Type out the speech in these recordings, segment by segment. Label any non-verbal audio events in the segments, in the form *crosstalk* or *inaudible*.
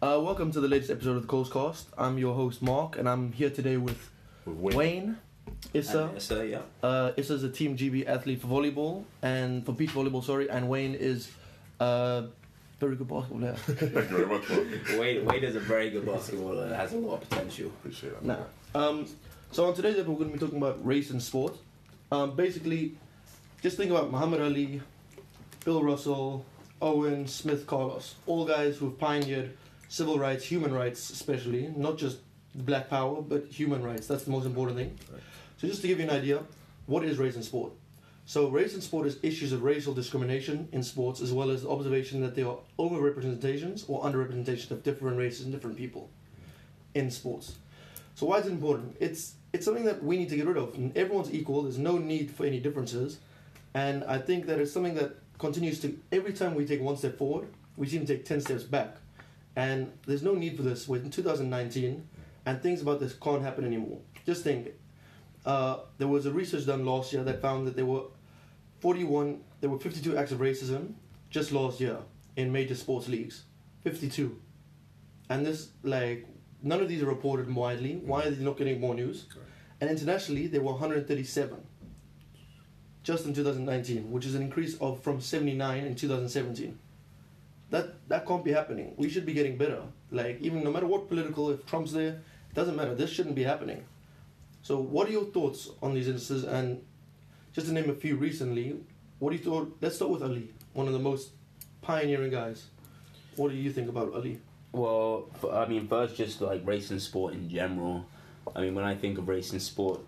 Uh, welcome to the latest episode of the Cowles Cast. I'm your host Mark, and I'm here today with With Wayne, Issa. And Issa, yeah. Uh, Issa's a Team GB athlete for volleyball and for beach volleyball. Sorry, and Wayne is a very good basketball player. *laughs* Thank you very much, man. Wade, Wade is a very good basketballer and has a lot of potential. Appreciate that. Now, um, so on today's episode, we're going to be talking about race and sport. Um, basically, just think about Muhammad Ali, Bill Russell, Owen, Smith, Carlos, all guys who've pioneered civil rights, human rights, especially not just black power, but human rights. That's the most important thing. Right. So, just to give you an idea, what is race in sport? So, race in sport is issues of racial discrimination in sports, as well as the observation that there are overrepresentations or underrepresentation of different races and different people in sports. So why is it important? It's it's something that we need to get rid of. And everyone's equal. There's no need for any differences, and I think that it's something that continues to every time we take one step forward, we seem to take ten steps back, and there's no need for this. We're in 2019, and things about this can't happen anymore. Just think, uh, there was a research done last year that found that there were 41, there were 52 acts of racism just last year in major sports leagues, 52, and this like none of these are reported widely. Why are they not getting more news? And internationally, there were 137 just in 2019, which is an increase of from 79 in 2017. That that can't be happening. We should be getting better. Like even no matter what political, if Trump's there, it doesn't matter. This shouldn't be happening. So, what are your thoughts on these instances? And just to name a few recently, what do you thought? Let's start with Ali, one of the most pioneering guys. What do you think about Ali? Well, I mean, first, just like race and sport in general. I mean, when I think of race and sport,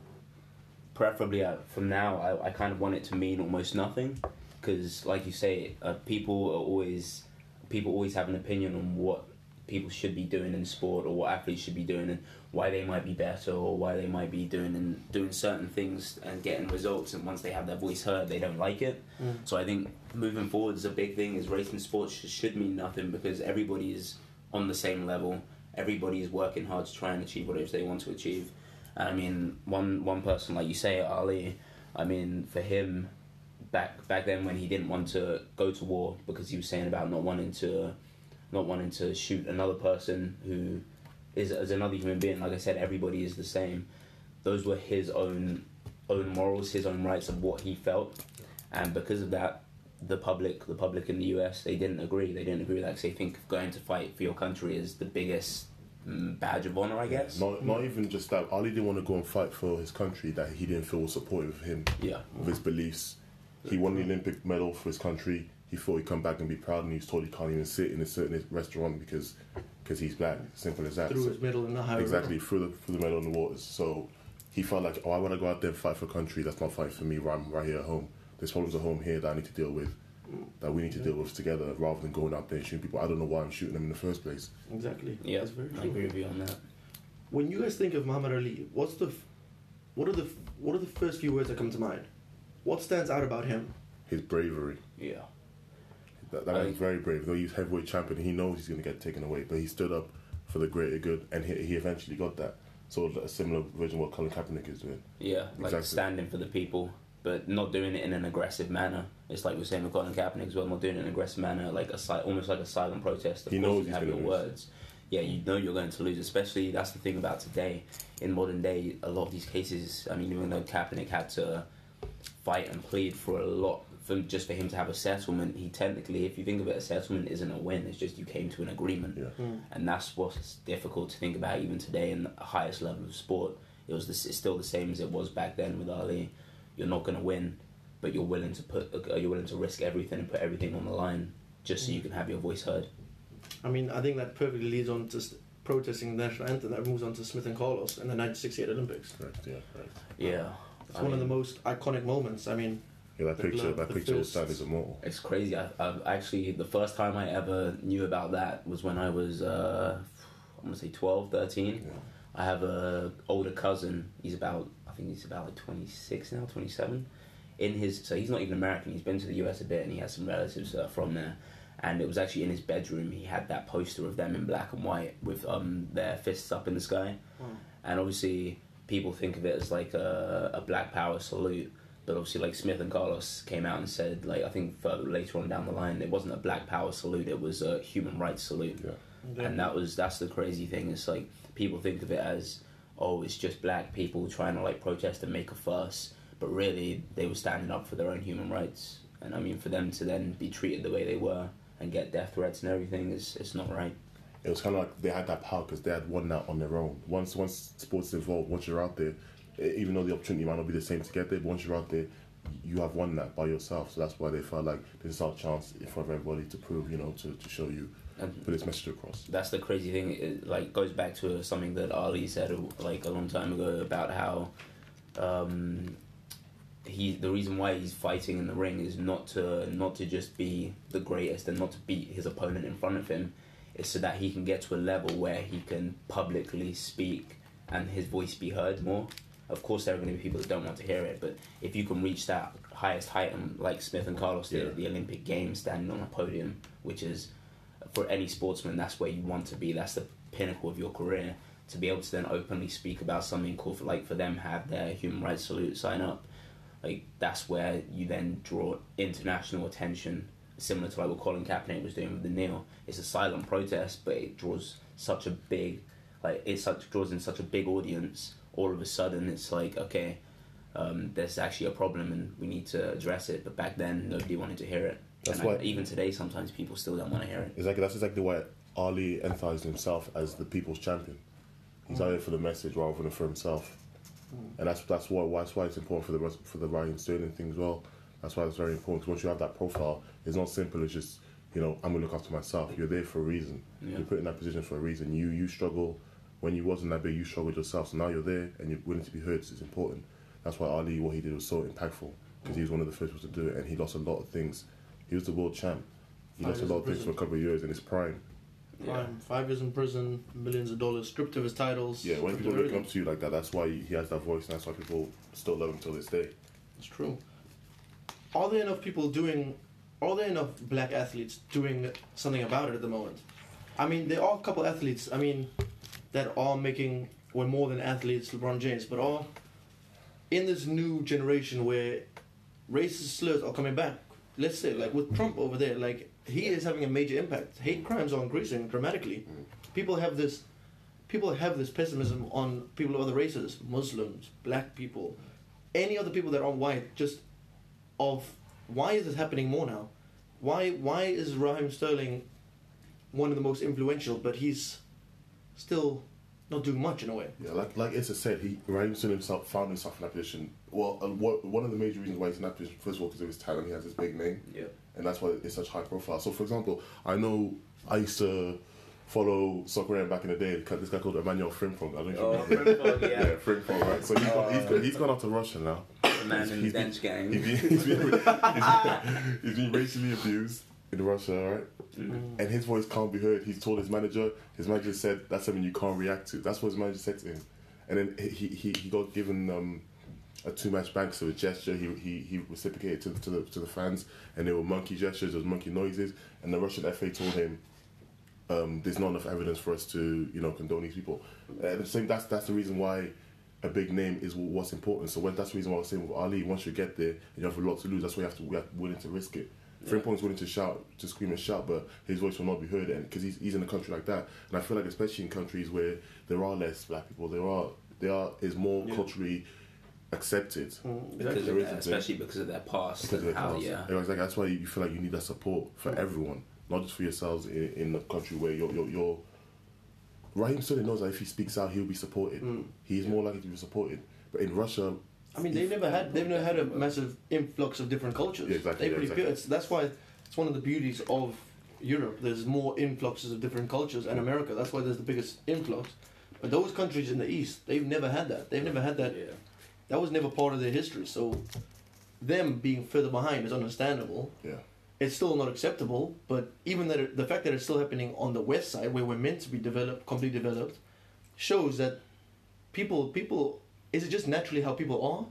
preferably uh, from now, I, I kind of want it to mean almost nothing. Because, like you say, uh, people are always people always have an opinion on what people should be doing in sport or what athletes should be doing and why they might be better or why they might be doing and doing certain things and getting results. And once they have their voice heard they don't like it. Mm. so i think moving forward is a big thing is race and sports should, should mean nothing because everybody is on the same level. Everybody is working hard to try and achieve whatever they want to achieve. And i mean one one person like you say ali i mean for him back back then when he didn't want to go to war because he was saying about not wanting to not wanting to shoot another person who is as another human being. Like i said everybody is the same. Those were his own own morals his own rights of what he felt. And because of that the public the public in the us they didn't agree. They didn't agree like they think going to fight for your country is the biggest mm, badge of honor i guess. Not, not even just that. Ali didn't want to go and fight for his country that he didn't feel was supportive of him, yeah. of his beliefs. He won the Olympic medal for his country. He thought he'd come back and be proud, and he was told he can't even sit in a certain restaurant because because he's black. Simple as that. Threw So- his medal in the high exactly through the through the medal in the waters. So he felt like, oh, I want to go out there and fight for a country that's not fighting for me. Right, I'm right here at home. There's problems at home here that I need to deal with, that we need to deal with together, rather than going out there and shooting people. I don't know why I'm shooting them in the first place. Exactly. yeah That's very i true. agree with you on that When you guys think of Muhammad Ali, what's the, what are the, what are the first few words that come to mind? What stands out about him? His bravery. yeah That, that I- man's very brave. Though he's heavyweight champion, he knows he's going to get taken away, but he stood up for the greater good, and he, he eventually got that. So a similar version of what Colin Kaepernick is doing. Yeah, like Exactly. standing for the people, but not doing it in an aggressive manner. It's like we're saying with Colin Kaepernick as well, not doing it in an aggressive manner, like a si- almost like a silent protest. Of He course knows you he's have gonna your lose. words. Yeah, you know you're going to lose. Especially that's the thing about today. In modern day, a lot of these cases. I mean, even though Kaepernick had to fight and plead for a lot for just for him to have a settlement, he technically, if you think of it, a settlement isn't a win. It's just you came to an agreement Yeah. and that's what's difficult to think about even today in the highest level of sport. It was the, it's still the same as it was back then with Ali. You're not going to win, but you're willing to put uh, you're willing to risk everything and put everything on the line just so you can have your voice heard. I mean, I think that perfectly leads on to st- protesting the national anthem that moves on to Smith and Carlos in the 1968 Olympics. Correct. Yeah. Right. Yeah, It's I one of the most iconic moments. I mean, Yeah. That picture. blood, that picture will fists. stand as immortal. It's crazy. I, I've actually the first time I ever knew about that was when I was uh, I'm gonna say 12, 13. Yeah. I have a older cousin. He's about I think he's about like 26 now, 27. In his so he's not even American. He's been to the US a bit and he has some relatives that are from there. And it was actually in his bedroom. He had that poster of them in black and white with um, their fists up in the sky. And obviously, people think of it as like a, a Black Power salute. But obviously, like Smith and Carlos came out and said, like I think further later on down the line, it wasn't a Black Power salute. It was a human rights salute. Yeah. and that was that's the crazy thing. It's like people think of it as oh, it's just black people trying to like protest and make a fuss, but really they were standing up for their own human rights. And I mean, for them to then be treated the way they were and get death threats and everything is it's not right. It was kind of like they had that power because they had won that on their own. Once once sports involved, once you're out there, even though the opportunity might not be the same to get there, but once you're out there, you have won that by yourself. So that's why they felt like this is our chance in front of everybody to prove, you know, to, to show you, And put this message across. that's the crazy thing. It like goes back to something that Ali said like a long time ago about how um, he the reason why he's fighting in the ring is not to not to just be the greatest and not to beat his opponent in front of him. It's so that he can get to a level where he can publicly speak and his voice be heard more. Of course, there are going to be people that don't want to hear it, but if you can reach that highest height, and like Smith and Carlos did at the Olympic Games, standing on a podium, which is for any sportsman, that's where you want to be. That's the pinnacle of your career. To be able to then openly speak about something cool, for, like for them, have their human rights salute sign up. Like that's where you then draw international attention, similar to like what Colin Kaepernick was doing with the kneel. It's a silent protest, but it draws such a big, like it such draws in such a big audience. All of a sudden, it's like okay, um, there's actually a problem and we need to address it. But back then, nobody wanted to hear it. That's and I- why- even today, sometimes people still don't want to hear it. Exactly. That's exactly why Ali emphasized himself as the people's champion. He's out there for the message rather than for himself, and that's that's why that's why it's important for the rest, for the Raheem Sterling thing as well. That's why it's very important because once you have that profile, it's not simple as just you know I'm gonna look after myself. You're there for a reason. Yeah. You're put in that position for a reason. You you struggle when you wasn't that big. You struggled yourself. So now you're there and you're willing to be heard. So it's important. That's why Ali what he did was so impactful because he was one of the first ones to do it, and he lost a lot of things. He was the world champ. He Five lost a lot in of things for a couple of years in his prime. Prime. Five years in prison, millions of dollars, stripped of his titles. Yeah, when people look up to you like that, that's why he has that voice, and that's why people still love him till this day. It's true. Are there enough people doing? Are there enough black athletes doing something about it at the moment? I mean, there are a couple athletes. I mean, that are making well more than athletes, LeBron James, but are in this new generation where racist slurs are coming back. Let's say, like with Trump over there, like he is having a major impact. Hate crimes are increasing dramatically. Mm. People have this, people have this pessimism on people of other races, Muslims, black people, any other people that aren't white. Just of why is this happening more now? Why why is Raheem Sterling one of the most influential, but he's still not doing much in a way? Yeah, like like Issa said, he Raheem Sterling himself found himself in that position. Well, uh, one of the major reasons why he's in that position, first of all, because of his talent, he has this big name, Yeah. and that's why it's such high profile. So, for example, I know I used to follow soccer back in the day. This guy called Emmanuel Frimpong. I don't know Oh, you remember. Frimpong, yeah. *laughs* yeah, Frimpong, right? So he's, gone, he's, gone, he's gone out to Russia now. The man in the bench gang. He's been, he's been, he's been, *laughs* he's been racially abused in Russia, right? And his voice can't be heard. He's told his manager. His manager said that's something you can't react to. That's what his manager said to him. And then he he, he got given um, a two match ban so a gesture. He, he he reciprocated to, to the to the fans, and there were monkey gestures, there was monkey noises, and the Russian FA told him. Um, there's not enough evidence for us to, you know, condone these people. And the same, that's that's the reason why a big name is what's important. So when, that's the reason why I was saying with Ali, once you get there and you have a lot to lose, that's why you have to we have willing to risk it. Yeah. Frimpong's willing to shout, to scream and shout, but his voice will not be heard, and because he's, he's in a country like that, and I feel like especially in countries where there are less black people, there are there are is more Yeah. culturally accepted. Mm, because there their, isn't especially because of their past Because of and the how cause. yeah. exactly. That's why you feel like you need that support for everyone, not just for yourselves in, in the country where you're you're. you're Raheem Sterling knows that if he speaks out, he'll be supported. Mm. He's more likely to be supported. But in Russia, I mean, they've never had they've never had a massive influx of different cultures. Yeah, exactly, They're yeah, pretty exactly. pure. It's, that's why it's one of the beauties of Europe. There's more influxes of different cultures, and America. That's why there's the biggest influx. But those countries in the east, they've never had that. They've never had that. yeah. That was never part of their history. So, them being further behind is understandable. yeah, It's still not acceptable. But even that, it, the fact that it's still happening on the west side, where we're meant to be developed, completely developed, shows that people, people, is it just naturally how people are,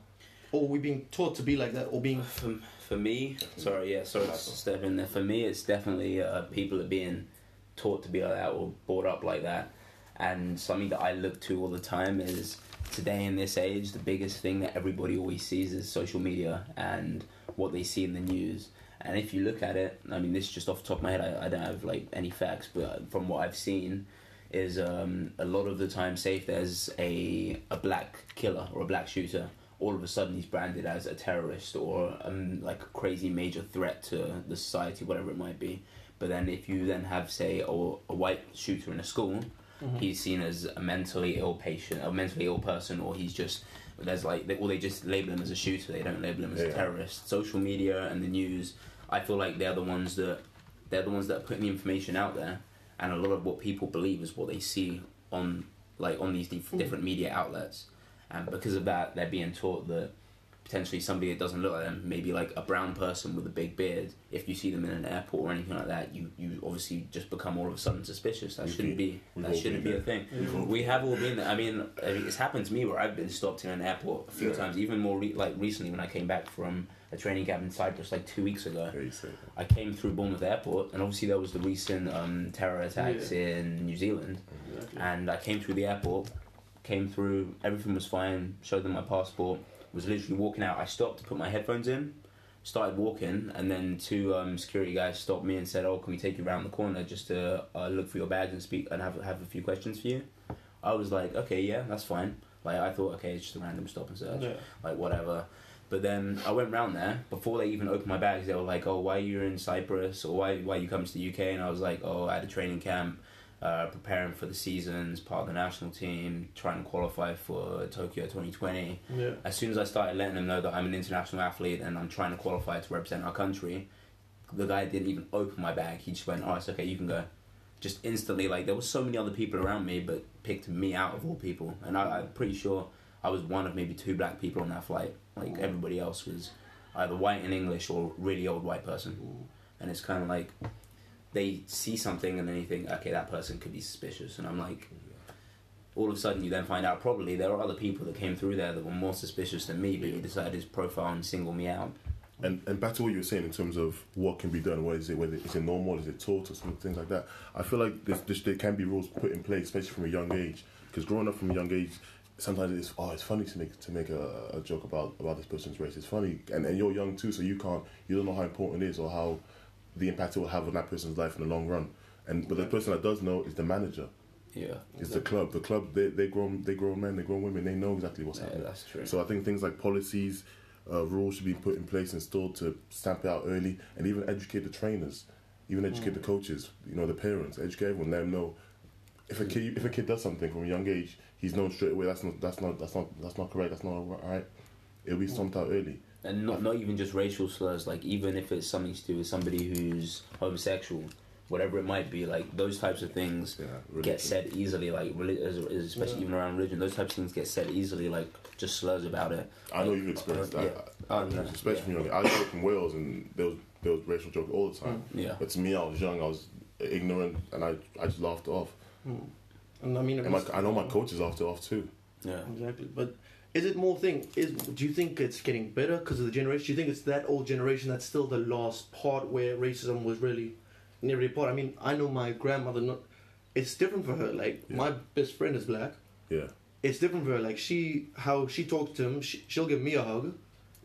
or are we being taught to be like that, or being For, for me, sorry, yeah, sorry to step in there. For me, it's definitely uh, people are being taught to be like that or brought up like that. And something that I look to all the time is today in this age, the biggest thing that everybody always sees is social media and what they see in the news. And if you look at it, I mean, this is just off the top of my head. I, I don't have like any facts, but from what I've seen, is um, a lot of the time, say if there's a a black killer or a black shooter, all of a sudden he's branded as a terrorist or um, like a crazy major threat to the society, whatever it might be. But then if you then have say a, a white shooter in a school, Mm-hmm. he's seen as a mentally ill patient, a mentally ill person, or he's just there's like they, or they just label him as a shooter. They don't label him as a terrorist. Social media and the news, I feel like they're the ones that they're the ones that are putting the information out there, and a lot of what people believe is what they see on like on these dif- mm. different media outlets, and because of that, they're being taught that potentially somebody that doesn't look like them, maybe like a brown person with a big beard, if you see them in an airport or anything like that, you, you obviously just become all of a sudden suspicious. That We've shouldn't been- be that shouldn't been be a thing. We've all We have all been there. I mean, I mean, it's happened to me where I've been stopped in an airport a few Yeah. times, even more re- like recently when I came back from a training camp in Cyprus like two weeks ago. Yeah, you say. I came through Bournemouth Airport, and obviously there was the recent um, terror attacks in New Zealand. Exactly. And I came through the airport, came through, everything was fine, showed them my passport, was literally walking out. I stopped to put my headphones in, started walking, and then two um, security guys stopped me and said, "Oh, can we take you around the corner just to uh, look for your bags and speak and have have a few questions for you?" I was like, "Okay, yeah, that's fine." Like I thought, okay, it's just a random stop and search Yeah. like whatever. But then I went round there before they even opened my bags. They were like, "Oh, why are you in Cyprus? Or why why you come to the UK?" And I was like, "Oh, I had a training camp, uh, preparing for the seasons, part of the national team, trying to qualify for Tokyo 2020." Yeah. As soon as I started letting them know that I'm an international athlete and I'm trying to qualify to represent our country, the guy didn't even open my bag. He just went, "Oh, it's okay, you can go." Just instantly, like there was so many other people around me, but picked me out of all people, and I, I'm pretty sure I was one of maybe two black people on that flight. Like everybody else was either white and English or really old white person, and it's kind of like they see something and then you think, okay, that person could be suspicious, and I'm like, all of a sudden you then find out probably there are other people that came through there that were more suspicious than me, but you decided to profile and single me out. And and back to what you were saying in terms of what can be done, what is it, whether is it normal, is it taught, or some things like that. I feel like there can be rules put in place, especially from a young age. Because growing up from a young age, sometimes it's oh, it's funny to make to make a, a joke about about this person's race. It's funny, and and you're young too, so you can't you don't know how important it is or how the impact it will have on that person's life in the long run. And but the person that does know is the manager, Yeah, is the club. The club they they grown they grown men, they grown women, they know exactly what's yeah happening. that's true. So I think things like policies, uh, rules should be put in place and stored to stamp it out early, and even educate the trainers, even educate the coaches, you know, the parents, educate everyone, let them know if a kid if a kid does something from a young age, he's known straight away that's not that's not that's not that's not correct, that's not all right. It'll be stamped out early. and not not even just racial slurs like even if it's something to do with somebody who's homosexual whatever it might be like those types of things Yeah, get said easily like reli- as- as- especially Yeah. even around religion those types of things get said easily like just slurs about it I know you've experienced that, Yeah. Oh, yeah. especially from young. I grew up in Wales, and there was there was racial jokes all the time. yeah But to me, I was young, I was ignorant, and I I just laughed off. Mm. And I mean, And my, I know my coaches laughed it off too. yeah Exactly, but is it more thing? Is do you think it's getting better because of the generation? Do you think it's that old generation that's still the last part where racism was really nearly a part? I mean, I know my grandmother. Not, it's different for her. Like Yeah. my best friend is black. Yeah, It's different for her. Like she, how she talks to him. She, she'll give me a hug,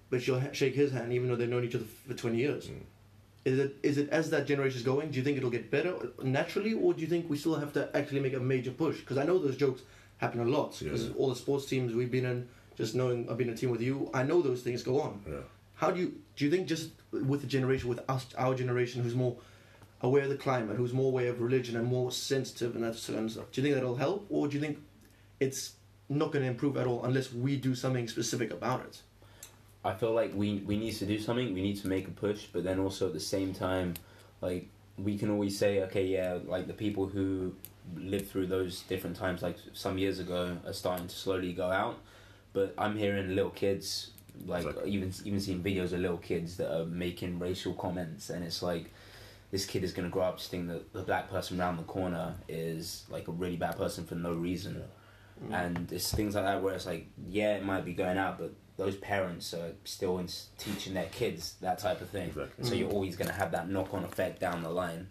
but she'll ha- shake his hand even though they've known each other for twenty years. Mm. Is it is it as that generation is going? Do you think it'll get better naturally, or do you think we still have to actually make a major push? Because I know those jokes happen a lot. Because Yeah. all the sports teams we've been in, just knowing I've been in a team with you, I know those things go on. yeah. How do you do you think just with the generation, with us, our generation, who's more aware of the climate, who's more aware of religion and more sensitive and that sort of stuff, do you think that'll help, or do you think it's not going to improve at all unless we do something specific about it? I feel like we we need to do something. We need to make a push, but then also at the same time, like we can always say, okay, yeah, like the people who lived through those different times, like some years ago, are starting to slowly go out. But I'm hearing little kids, like Exactly. even even seeing videos of little kids that are making racial comments, and it's like this kid is gonna grow up to think that the black person around the corner is like a really bad person for no reason and it's things like that where it's like yeah it might be going out but those parents are still in, teaching their kids that type of thing Exactly. so you're always going to have that knock-on effect down the line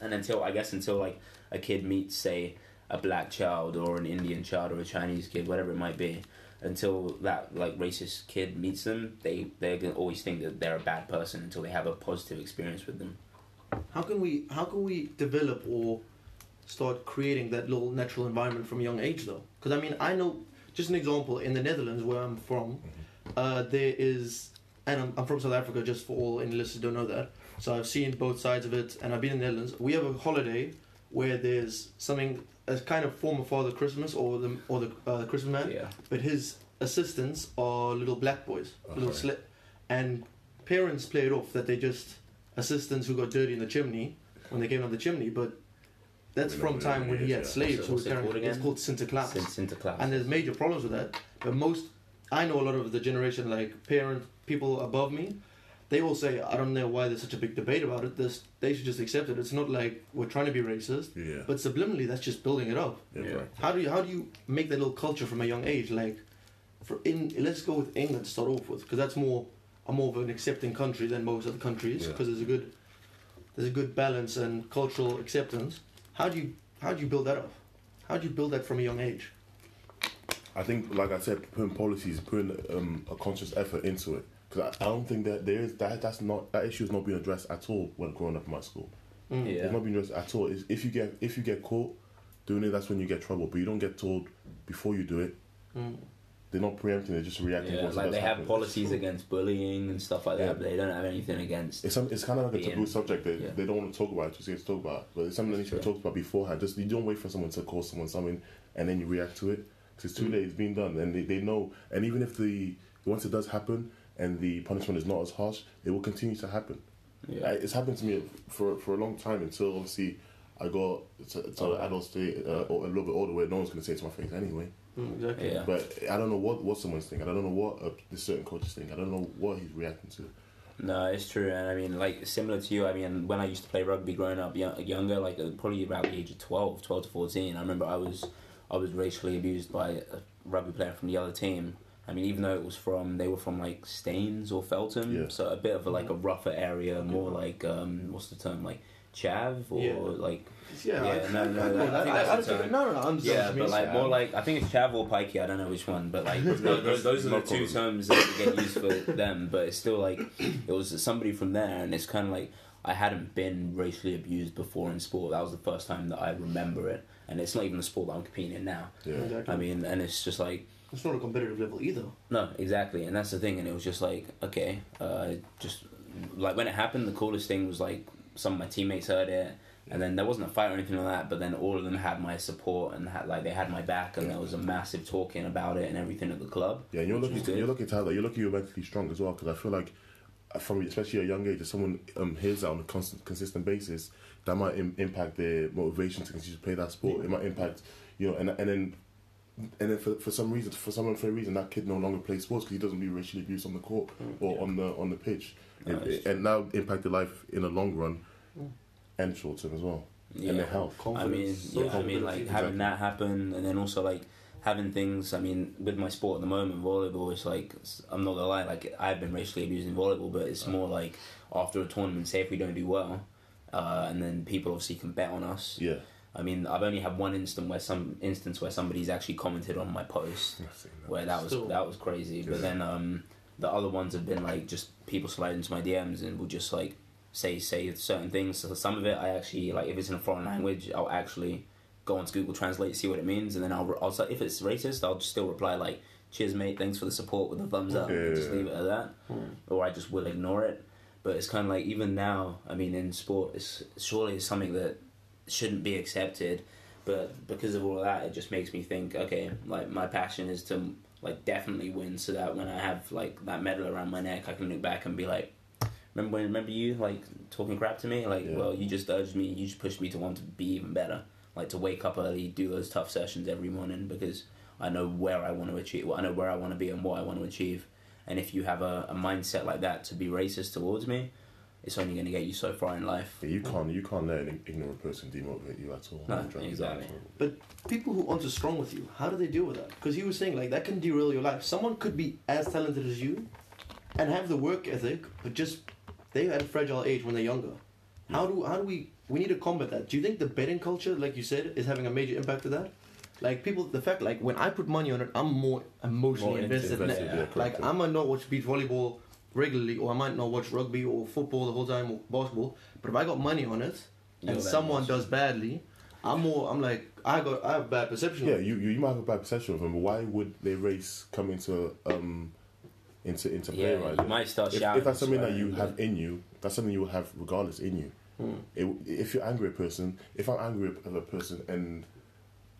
and until i guess until like a kid meets say a black child or an indian child or a chinese kid whatever it might be until that like racist kid meets them, they they're gonna always think that they're a bad person until they have a positive experience with them. How can we how can we develop or start creating that little natural environment from a young age though? Because I mean I know just an example in the Netherlands where I'm from, uh, there is and I'm, I'm from South Africa just for all any listeners who don't know that. So I've seen both sides of it and I've been in the Netherlands. We have a holiday where there's something a kind of form of Father Christmas or the or the uh, Christmas man, Yeah. but his assistants are little black boys, little Okay. sli- and parents play it off that they just assistants who got dirty in the chimney when they came out the chimney, but that's from time when he had slaves who were carrying. It's called Sinterklaas, Sin- Sinterklaas. and there's major problems with that. But most, I know a lot of the generation like parent people above me. They all say, I don't know why there's such a big debate about it. This, they should just accept it. It's not like we're trying to be racist, Yeah. but subliminally, that's just building it up. yeah, Yeah. right. How do you how do you make that little culture from a young age? Like, for in let's go with England to start off with, because that's more a more of an accepting country than most other countries. Yeah. Because there's a good there's a good balance and cultural acceptance. How do you how do you build that up? How do you build that from a young age? I think, like I said, putting policies, putting um, a conscious effort into it. Because I, I don't think that there is that. That's not that issue is not being addressed at all when growing up in my school. Mm. Yeah. It's not being addressed at all. It's, if you get if you get caught doing it, that's when you get trouble. But you don't get told before you do it. Mm. They're not preempting. They're just reacting. Yeah, like they have policies against bullying and stuff like that, but they don't have anything against. It's some, It's kind of like a Being- taboo subject. They, yeah. they don't want to talk about it. To talk about. It. But it's something that needs to be talked about beforehand. Just you don't wait for someone to call someone something and then you react to it. 'Cause it's too Mm. late. It's been done, and they, they know. And even if the once it does happen and the punishment is not as harsh, it will continue to happen. Yeah. It's happened to me for for a long time until obviously I got to, to Oh. an adult state uh, or a little bit older where no one's going to say it to my face anyway. Mm, exactly. Yeah. But I don't know what, what someone's thinking. I don't know what uh, this certain coach is thinking. I don't know what he's reacting to. No, it's true, and I mean, like similar to you. I mean, when I used to play rugby growing up, young, younger, like uh, probably about the age of 12, 12 to fourteen. I remember I was, I was racially abused by a rugby player from the other team. I mean, even though it was from, they were from like Staines or Feltham, Yeah. so a bit of a, like a rougher area, more like um, what's the term, like chav or Yeah. like Yeah, Yeah, I, no, no, *laughs* no, know I that. think I, that's I the think, term. no, no, no, yeah, but like more like I think it's chav or pikey. I don't know which one, but like *laughs* those, those, those are the two terms that get used for *laughs* them. But it's still like it was somebody from there, and it's kind of like I hadn't been racially abused before in sport. That was the first time that I remember it, and it's not even the sport that I'm competing in now. Yeah. Exactly. I mean, and it's just like it's not a competitive level either. no, exactly, and that's the thing. And it was just like, okay, uh, just like when it happened, the coolest thing was like some of my teammates heard it, and then there wasn't a fight or anything like that. But then all of them had my support and had like they had my back, and there was a massive talking about it and everything at the club. Yeah, and you're lucky. was. You're lucky to have that. You're lucky you're mentally strong as well. Because I feel like, uh, from especially a young age, if someone um, hears that on a constant, consistent basis, that might Im- impact their motivation to continue to play that sport. It might impact, you know, and and then. And then for, for some reason, for some unfair reason, that kid no longer plays sports because he doesn't be racially abused on the court or Yeah. on the on the pitch, No, It- it- and now impact their life in the long run Mm. And short term as well, Yeah. and their health. I mean, yeah, I mean, like Confidence, having exactly. that happen, and then also like having things. I mean, with my sport at the moment, volleyball, it's like I'm not gonna lie, like I've been racially abused in volleyball, but it's more like after a tournament, say if we don't do well, uh, and then people obviously can bet on us. Yeah, I mean, I've only had one instant where some instance where somebody's actually commented on my post, where that was Still. that was crazy. Yeah. But then um, the other ones have been like just people slide into my DMs and will just like say say certain things. So some of it I actually like if it's in a foreign language, I'll actually go onto Google Translate see what it means, and then I'll I'll say- if it's racist, I'll just still reply like "Cheers, mate. Thanks for the support" with a thumbs up. And just leave it at that, Hmm. or I just will ignore it. But it's kind of like even now. I mean, in sport, it's surely it's something that shouldn't be accepted. But because of all of that, it just makes me think. Okay, like my passion is to like definitely win, so that when I have like that medal around my neck, I can look back and be like, remember when remember you like talking crap to me? Like, Yeah. well, you just urged me, you just pushed me to want to be even better. Like to wake up early, do those tough sessions every morning because I know where I want to achieve. Well, I know where I want to be and what I want to achieve. And if you have a, a mindset like that to be racist towards me, it's only going to get you so far in life. Yeah, you can't you can't let an ignorant person demotivate you at all. No, Drag you down exactly. at. But people who aren't as strong with you, how do they deal with that? Because he was saying like that can derail your life. Someone could be as talented as you, and have the work ethic, but just they had a fragile age when they're younger. How do how do we we need to combat that? Do you think the betting culture, like you said, is having a major impact to that? Like people, the fact like when I put money on it, I'm more emotionally More invested in invested, yeah, like. I might not watch beach volleyball regularly, or I might not watch rugby or football the whole time or basketball. But if I got money on it You're and someone does badly, I'm more. I'm like I got I have bad perception. Yeah, you, you you might have a bad perception of them, but why would their race come into um into into play Yeah, right you there? might start if, if that's something that you but- have in you, that's something you will have regardless in you. Hmm. It, if you're angry at a person, if I'm angry at a person and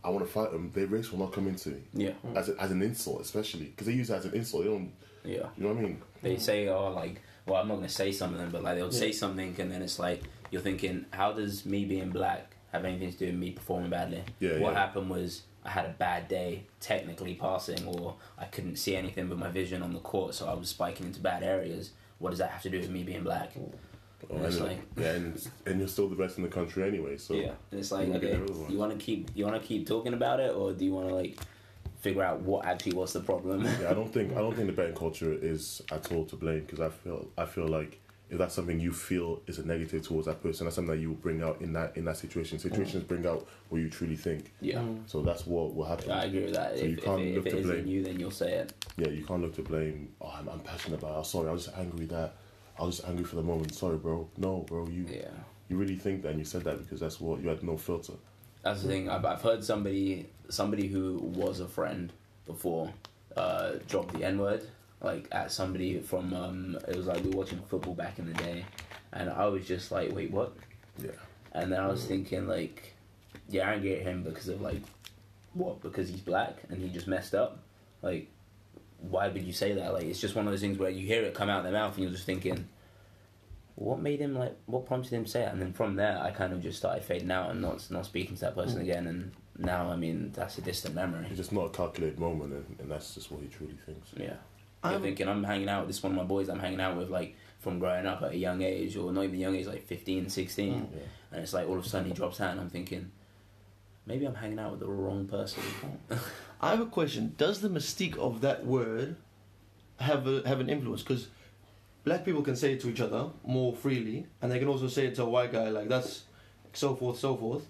I want to fight them, their race will not come into me Yeah, as, a, as an insult, especially because they use it as an insult. They don't, yeah. you know what I mean? They say, oh, like, well, I'm not gonna say something, but like they'll say something, and then it's like you're thinking, how does me being black have anything to do with me performing badly? Yeah, what yeah. happened was I had a bad day, technically passing, or I couldn't see anything with my vision on the court, so I was spiking into bad areas. What does that have to do with me being black? Oh, And it's like- yeah, and, and you're still the best in the country anyway. So yeah, and it's like, you okay, rid of one. you want to keep, you want to keep talking about it, or do you want to like figure out what actually was the problem? Yeah, I don't think I don't *laughs* think the betting culture is at all to blame because I feel I feel like if that's something you feel is a negative towards that person, that's something that you will bring out in that in that situation. Situations bring out what you truly think. yeah. Mm. So that's what will happen. I agree with that. So if, you if can't it, look if it to blame. you, then you'll say it. Yeah, you can't look to blame. Oh, I'm, I'm passionate about. It. I'm sorry. I was just angry that I was just angry for the moment. Sorry, bro. No, bro. You Yeah. you really think that and you said that because that's what you had no filter. That's the thing. I've, I've heard somebody somebody who was a friend before uh, drop the N word like at somebody from um, it was like we were watching football back in the day, and I was just like, wait, what? Yeah. And then I was thinking like, yeah, I angry at him because of like, what? Because he's black and he just messed up. Like, why would you say that? Like, it's just one of those things where you hear it come out of their mouth and you're just thinking. What made him like? What prompted him to say it? And then from there, I kind of just started fading out and not not speaking to that person Mm. again. And now, I mean, that's a distant memory. It's just not a calculated moment, and, and that's just what he truly thinks. Yeah. I'm- You're thinking I'm hanging out with this one of my boys I'm hanging out with like from growing up at a young age or not even young age like 15 16 Mm. Yeah. and it's like all of a sudden he drops out and I'm thinking maybe I'm hanging out with the wrong person *laughs* I have a question. Does the mystique of that word have a, have an influence? Because black people can say it to each other more freely, and they can also say it to a white guy like that's so forth, so forth.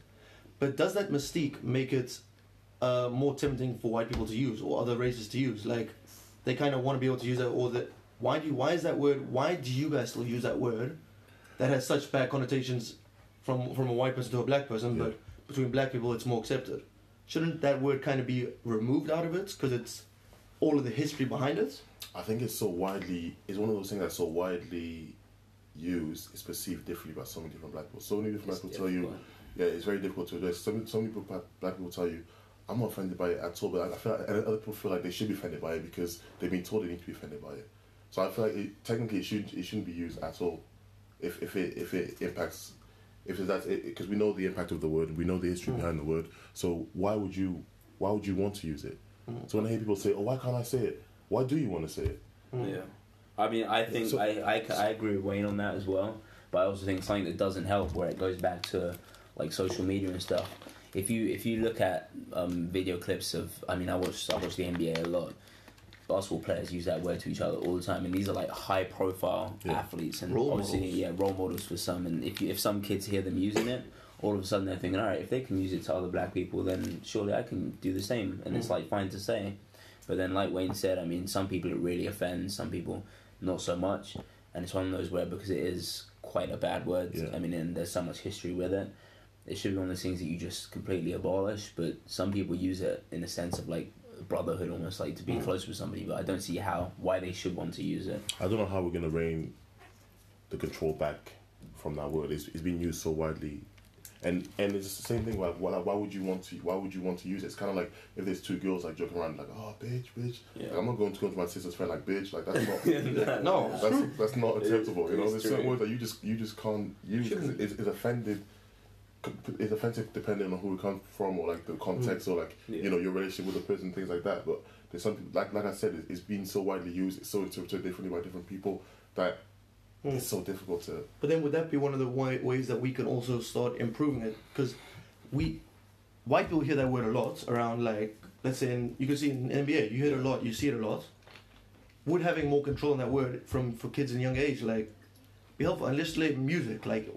But does that mystique make it uh, more tempting for white people to use or other races to use? Like they kind of want to be able to use that, or that why do you, why is that word? Why do you guys still use that word that has such bad connotations from from a white person to a black person, Yeah. but between black people it's more accepted? Shouldn't that word kind of be removed out of it because it's all of the history behind it? I think it's so widely. It's one of those things that's so widely used. It's perceived differently by so many different black people. So many different black people tell you, yeah, it's very difficult to address. Some some people black black people tell you, I'm not offended by it at all. But I feel like other people feel like they should be offended by it because they've been told they need to be offended by it. So I feel like it, technically it should it shouldn't be used at all. If if it if it impacts. If it's that, because we know the impact of the word, we know the history hmm. behind the word. So why would you, why would you want to use it? Hmm. So when I hear people say, "Oh, why can't I say it?" Why do you want to say it? Hmm. yeah I mean I think So- I, I, I agree with Wayne on that as well but I also think something that doesn't help where it goes back to like social media and stuff if you if you look at um, video clips of I mean I watch I watch the NBA a lot basketball players use that word to each other all the time, and these are like high profile Yeah. athletes and Role obviously models. yeah role models for some. And if you, if some kids hear them using it, all of a sudden they're thinking, all right, if they can use it to other black people, then surely I can do the same. And it's Mm. like fine to say, but then like Wayne said, I mean, some people it really offends, some people not so much, and it's one of those where because it is quite a bad word. Yeah. I mean, and there's so much history with it. It should be one of those things that you just completely abolish, but some people use it in a sense of like brotherhood, almost like to be Mm. close with somebody. But I don't see how why they should want to use it. I don't know how we're gonna rein the control back from that word. It's, it's been used so widely, and and it's the same thing. Like, why, why would you want to? Why would you want to use it? It's kind of like if there's two girls like joking around, like, oh, bitch, bitch. Yeah. Like, I'm not going to go to my sister's friend like, bitch. Like that's not. *laughs* *laughs* No, That's that's not It acceptable. You know, there's certain words that you just you just can't use. It's, it's offended. It's offensive depending on who it comes from or like the context or like Yeah. you know your relationship with the person, things like that. But there's something like like I said, it, it's been so widely used, it's so interpreted differently by different people that Mm. it's so difficult to. But then would that be one of the wa- ways that we can also start improving it? Because we, white people hear that word a lot around like, let's say in, you can see in NBA, you hear it a lot, you see it a lot. Would having more control on that word from for kids in young age like be helpful? And let's play music like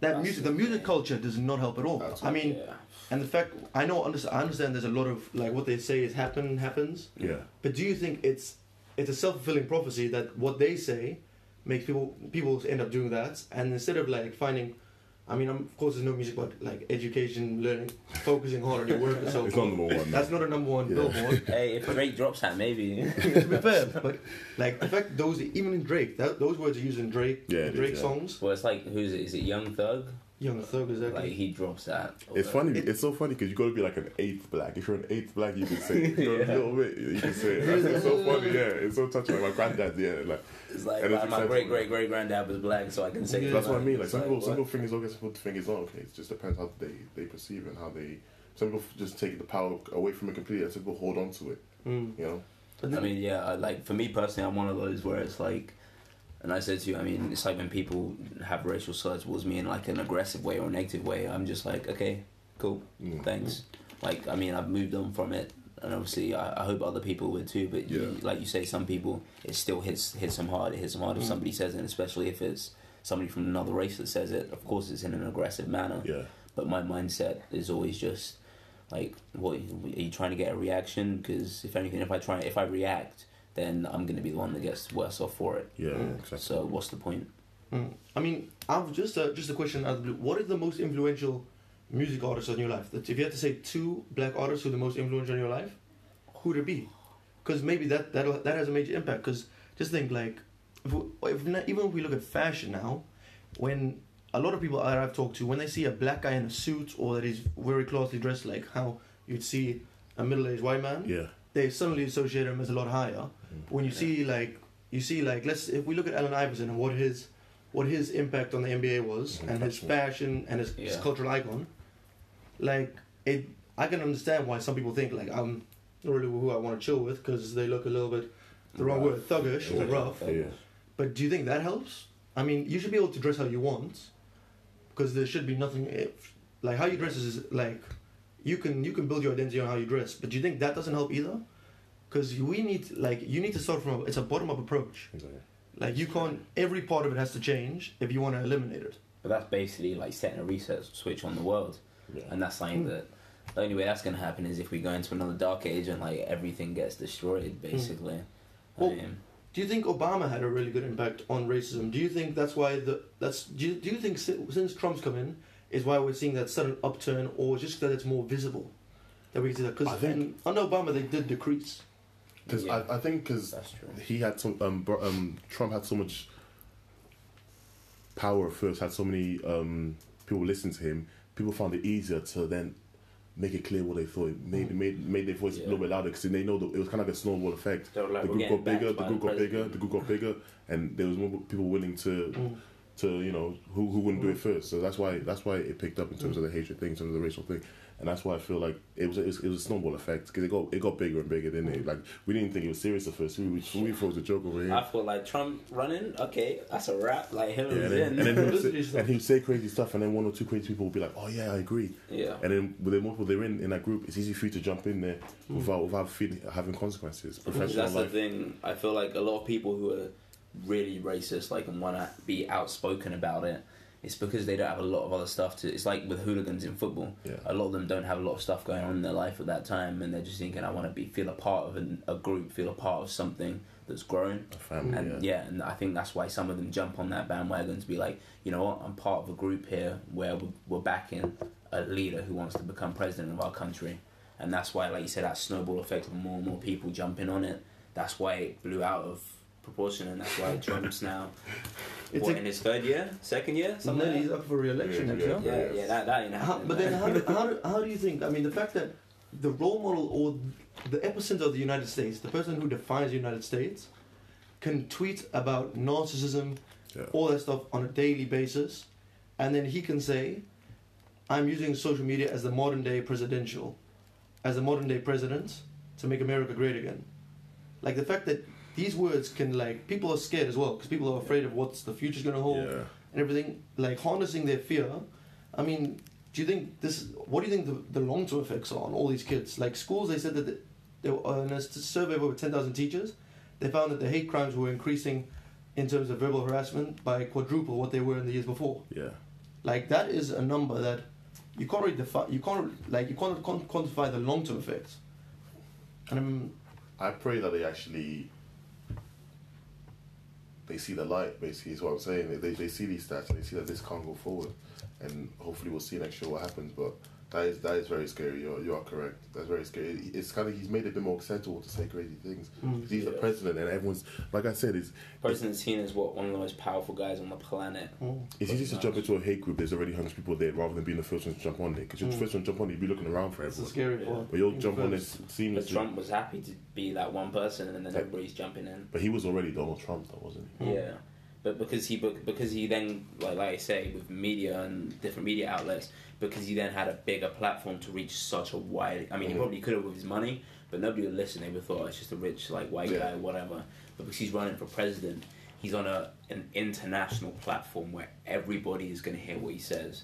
that That's music, the the music culture does not help at all. That's I mean, yeah. and the fact I know, I understand. There's a lot of like what they say is happen happens. Yeah. But do you think it's it's a self fulfilling prophecy that what they say makes people people end up doing that, and instead of like finding, I mean, um, of course, there's no music, but like education, learning, focusing hard on your work and so It's not number one. That's not a number one Yeah. billboard. *laughs* Hey, if Drake drops that, maybe. *laughs* to be fair, but like the fact those even in Drake, that, those words are used in Drake, Yeah, it is, Drake yeah. songs. well, it's like who's it? Is it Young Thug? Young Thug exactly. Like he drops that. It's funny. It- it's so funny because you got to be like an eighth black. If you're an eighth black, you can say it. *laughs* You're Yeah. a little bit, you can say it. That's it's so funny. Yeah, it's so touching. Like my granddad, yeah, like It's like And it's my, my great great great granddad was black, so I can say Yeah. it. that's what I mean. Like some people, some people think it's okay. Some people think it's not okay. It just depends how they they perceive it and how they. Some people just take the power away from it completely. and Some people hold on to it. Mm. You know. I mean, yeah, like for me personally, I'm one of those where it's like, and I said to you, I mean, it's like when people have racial slurs towards me in like an aggressive way or a negative way, I'm just like, okay, cool, Mm. thanks. Like, I mean, I've moved on from it, and obviously, I, I hope other people would too. But you, Yeah. like you say, some people it still hits hits them hard. It hits them hard if Mm. somebody says it, and especially if it's somebody from another race that says it. Of course, it's in an aggressive manner. Yeah. But my mindset is always just like, what are you trying to get a reaction? Because if anything, if I try, if I react, then I'm going to be the one that gets worse off for it. Yeah. Mm. Exactly. So what's the point? Mm. I mean, I've just a, just a question out of the blue. What is the most influential music artist in your life? That if you had to say two black artists who are the most influential in your life, who would it be? Because maybe that that that has a major impact. Because just think like, if, we, if not, even if we look at fashion now, when a lot of people that I've talked to, when they see a black guy in a suit or that he's very closely dressed, like how you'd see a middle-aged white man, yeah. They suddenly associate him as a lot higher. When you Yeah. see like you see like let's if we look at Allen Iverson and what his what his impact on the NBA was Mhm, and his absolutely. fashion and his, his cultural icon, like it, I can understand why some people think like I'm not really who I want to chill with because they look a little bit the wrong word thuggish or rough. Yeah. But do you think that helps? I mean, you should be able to dress how you want, because there should be nothing. If, like how you dress is like, you can you can build your identity on how you dress. But do you think that doesn't help either? Because we need like you need to start from a, it's a bottom up approach. Exactly. Like you can't every part of it has to change if you want to eliminate it. But that's basically like setting a reset switch on the world, Yeah. and that's something Mm. that the only way that's going to happen is if we go into another dark age and like everything gets destroyed, basically. I Well, mean, Do you think Obama had a really good impact on racism? Do you think that's why the that's do you, do you think si- since Trump's come in is why we're seeing that sudden upturn, or just that it's more visible that we can see that? Because think- under Obama they did decrease. Because Yeah. I, I think because he had some um, um Trump had so much power first, had so many um people listen to him. People found it easier to then make it clear what they thought. It made made made their voice a little bit louder because they know that it was kind of like a snowball effect. Like, the group got bigger, the group got bigger, the group got bigger, and there was more people willing to Mm. To you know who who wouldn't do it first. So that's why that's why it picked up in terms of the hatred thing, in terms of the racial thing, and that's why I feel like it was it was, it was a snowball effect because it got it got bigger and bigger, didn't it? Like we didn't think it was serious at first. We we, we thought it was a joke over here. I feel like Trump running, okay, that's a wrap. Like him Yeah, and and then, *laughs* and then he would say, and he would say crazy stuff, and then one or two crazy people would be like, "Oh yeah, I agree." yeah. And then with the more people they're in in that group, it's easy for you to jump in there Mm. without without feeling, having consequences. Professional That's the thing. I feel like a lot of people who are really racist, like, and want to be outspoken about it, it's because they don't have a lot of other stuff to. It's like with hooligans in football. Yeah. A lot of them don't have a lot of stuff going on in their life at that time, and they're just thinking, "I want to be feel a part of an, a group, feel a part of something that's grown." A family. And yeah. yeah. and I think that's why some of them jump on that bandwagon to be like, you know what, I'm part of a group here where we're, we're backing a leader who wants to become president of our country, and that's why, like you said, that snowball effect of more and more people jumping on it. That's why it blew out of proportion, and that's why Trump's now *laughs* It's what a- in his third year, second year, something. Then like he's up for re-election Yeah, next year. Yeah, yeah, that that ain't How, happening. but then, how do, *laughs* how, do, how do you think? I mean, the fact that the role model or the epicenter of the United States, the person who defines the United States, can tweet about narcissism, Yeah. all that stuff on a daily basis, and then he can say, "I'm using social media as the modern day presidential, as the modern day president to make America great again." Like the fact that these words can like people are scared as well because people are afraid of what's the future's gonna hold yeah. and everything, like harnessing their fear. I mean, do you think this? What do you think the, the long term effects are on all these kids? Like schools, they said that the, they were, in a survey of over ten thousand teachers, they found that the hate crimes were increasing in terms of verbal harassment by quadruple what they were in the years before. Yeah. Like that is a number that you can't really define. You can't like you can't quant- quantify the long term effects. And I'm, I pray that they actually they see the light. Basically, is what I'm saying. They, they, see these stats and they see that this can't go forward, and hopefully we'll see next year what happens. But that is that is very scary. You're you are correct. That's very scary. It's kind of he's made it a bit more acceptable to say crazy things. Mm. 'Cause he's the president, and everyone's like I said, is President seen as what one of the most powerful guys on the planet. mm, it's easy to jump into a hate group. There's already hundreds of people there, rather than being the first one to jump on there. Because you're the Mm. first one to jump on it, you'd be looking around for that's It's everyone. scary Yeah. But you'll Being jump on this seamlessly. But Trump was happy to be that one person, and then Yeah. everybody's jumping in. But he was already Donald Trump, though, wasn't he? Mm. Yeah, but because he because he then like like I say with media and different media outlets, because he then had a bigger platform to reach such a wide. I mean, he Mhm. probably could have with his money, but nobody would listen. They would have thought it's just a rich like white Yeah. guy, whatever. But because he's running for president, he's on a an international platform where everybody is going to hear what he says.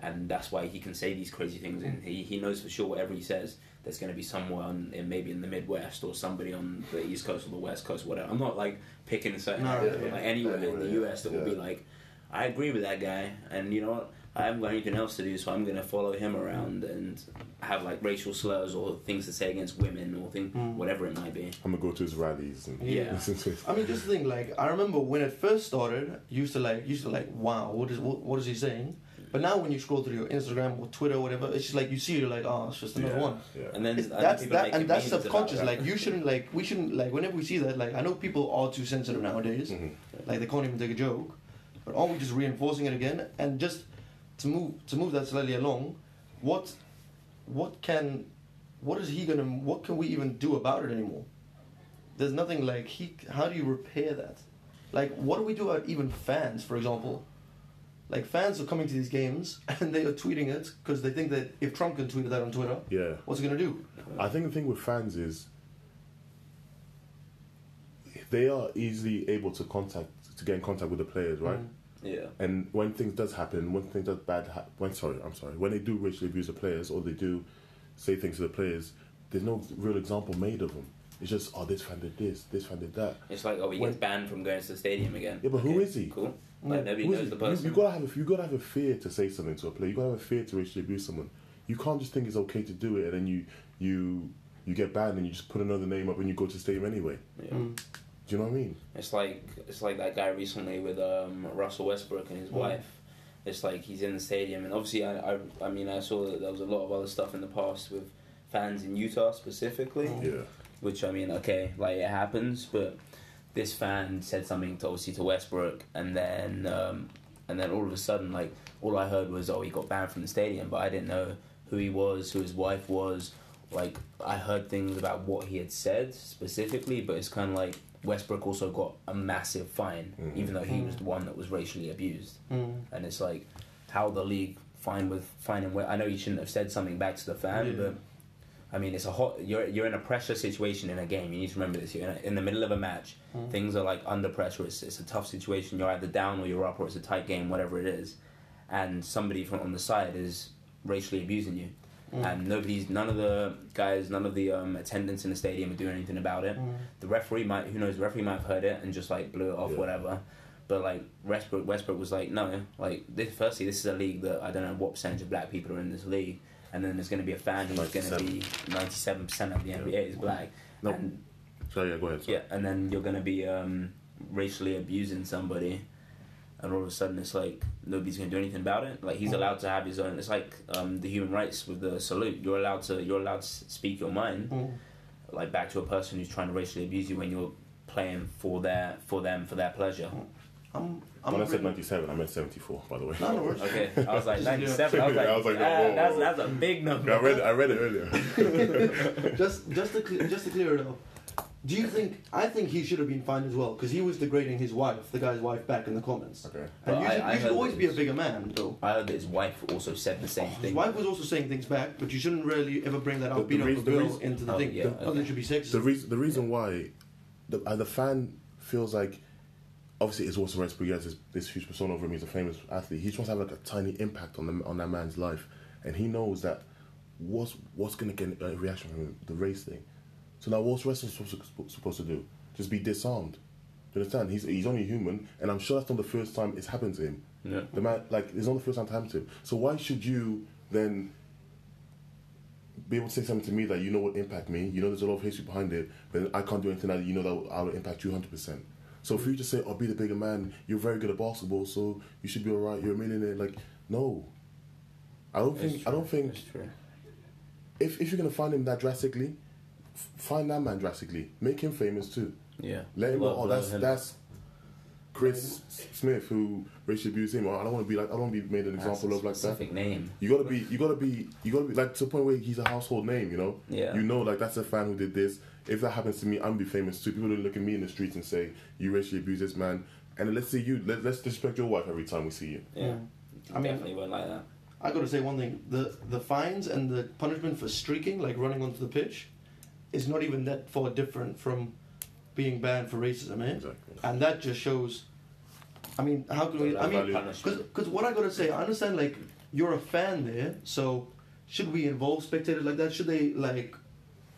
And that's why he can say these crazy things, and he, he knows for sure whatever he says, there's going to be someone on, in, maybe in the Midwest or somebody on the East Coast or the West Coast, whatever. I'm not like picking a certain No, area, yeah, but like anywhere in the yeah. US that will be like, I agree with that guy, and you know what? I haven't got anything else to do, so I'm going to follow him around and have like racial slurs or things to say against women or thing, Mm. whatever it might be. I'm gonna go to his rallies and Yeah. listen to his *laughs* I mean, just think like I remember when it first started, you used to like used to like, wow, what is what, what is he saying? But now when you scroll through your Instagram or Twitter or whatever, it's just like you see, you're like, oh, it's just another yeah, one. Yeah. And then that's that, and that's subconscious. that. Like you shouldn't like we shouldn't like whenever we see that. Like I know people are too sensitive nowadays. Mhm. Like they can't even take a joke. But aren't we just reinforcing it again? And just to move to move that slightly along, what what can what is he gonna what can we even do about it anymore? There's nothing like he. How do you repair that? Like what do we do about even fans, for example? Like fans are coming to these games *laughs* and they are tweeting it because they think that if Trump can tweet that on Twitter, yeah. what's he gonna do? I think the thing with fans is they are easily able to contact to get in contact with the players, right? Mm. yeah. And when things does happen, when things does bad, ha- when sorry, I'm sorry, when they do racially abuse the players or they do say things to the players, there's no real example made of them. It's just oh, this fan did this, this fan did that. It's like, oh, he When- gets banned from going to the stadium again. Yeah, but who Okay, is he? Cool. Yeah. Like, nobody knows the You, person. you gotta have a, you gotta have a fear to say something to a player. You gotta have a fear to racially abuse someone. You can't just think it's okay to do it and then you you you get banned and you just put another name up and you go to the stadium anyway. Yeah. Mm. Do you know what I mean? It's like it's like that guy recently with um, Russell Westbrook and his Mm. wife. It's like he's in the stadium, and obviously, I, I I mean, I saw that there was a lot of other stuff in the past with fans in Utah specifically, Mm. Yeah. which I mean, okay, like it happens, but this fan said something to obviously to Westbrook, and then um, and then all of a sudden, like all I heard was, oh, he got banned from the stadium, but I didn't know who he was, who his wife was. Like I heard things about what he had said specifically, but it's kind of like Westbrook also got a massive fine, Mhm. even though he Mm. was the one that was racially abused. Mm. And it's like how the league fine with finding. Where I know you shouldn't have said something back to the fan, Yeah. but I mean it's a hot. You're you're in a pressure situation in a game. You need to remember this. You're in, a, in the middle of a match. Mm. Things are like under pressure. It's it's a tough situation. You're either down or you're up, or it's a tight game, whatever it is. And somebody from on the side is racially abusing you. Mm. And nobody's, none of the guys, none of the um, attendants in the stadium are doing anything about it. Mm. The referee might, who knows, the referee might have heard it and just like blew it off, Yeah. whatever. But like Westbrook, Westbrook was like, no, like this. Firstly, this is a league that I don't know what percentage of black people are in this league, and then there's going to be a fan who's going to be 97 percent of the Yeah. NBA is black. No. And So yeah, go ahead. sorry. yeah, and then you're going to be um, racially abusing somebody, and all of a sudden it's like nobody's going to do anything about it. Like he's allowed to have his own. It's like um, the human rights with the salute. You're allowed to. You're allowed to speak your mind Mm. like back to a person who's trying to racially abuse you when you're playing for their for them for their pleasure. I'm. I'm When I said 97, I meant 74, by the way. No, no worries. Okay, I was like *laughs* ninety seven. I was like, I was like, ah, whoa. that's that's a big number. I read, I read it earlier. *laughs* just just to cle just to clear it up. Do you think? I think he should have been fined as well because he was degrading his wife, the guy's wife, back in the comments. Okay. And But you I- should, I you should heard always that be a bigger man, though. I heard that his wife also said the same His thing. His wife was also saying things back, but you shouldn't really ever bring that The- out, the beat up a the girl reason- into the Oh, thing. yeah, Nothing okay. should be sexist. The reason, the reason why, the uh, the fan feels like, obviously, it's also Westbrook. He has this, this huge persona over him. He's a famous athlete. He just wants to have like a tiny impact on the on that man's life, and he knows that what's what's gonna get a reaction from him, the race thing. So now, what's wrestling supposed to, supposed to do? Just be disarmed. Do you understand? He's he's only human, and I'm sure that's not the first time it's happened to him. Yeah. The man, like, it's not the first time it happened to him. So why should you then be able to say something to me that you know will impact me? You know, there's a lot of history behind it, but I can't do anything that you know that I will impact you 100. percent So for you to say, "I'll be the bigger man," you're very good at basketball, so you should be all right. You're a millionaire. Like, no. I don't think. I don't think if if you're gonna find him that drastically, f- find that man drastically. Make him famous too. Yeah. Let him Love- know. Oh, that's him. that's Chris Smith who racially abused him. Oh, I don't want to be like I don't want to be made an That's example of like that. specific name. You gotta be, you gotta be, you gotta be like to the point where he's a household name. You know, Yeah. you know, like that's a fan who did this. If that happens to me, I'm gonna be famous too. People will look at me in the streets and say, "You racially abuse this man," and let's see you. Let, let's disrespect your wife every time we see you. Yeah. I mean- definitely won't like that. I got to say one thing: the the fines and the punishment for streaking, like running onto the pitch, is not even that far different from being banned for racism, eh? Exactly. And that just shows. I mean, how can we? I mean, Punishment. because what I gotta say, I understand like you're a fan there, so should we involve spectators like that? Should they like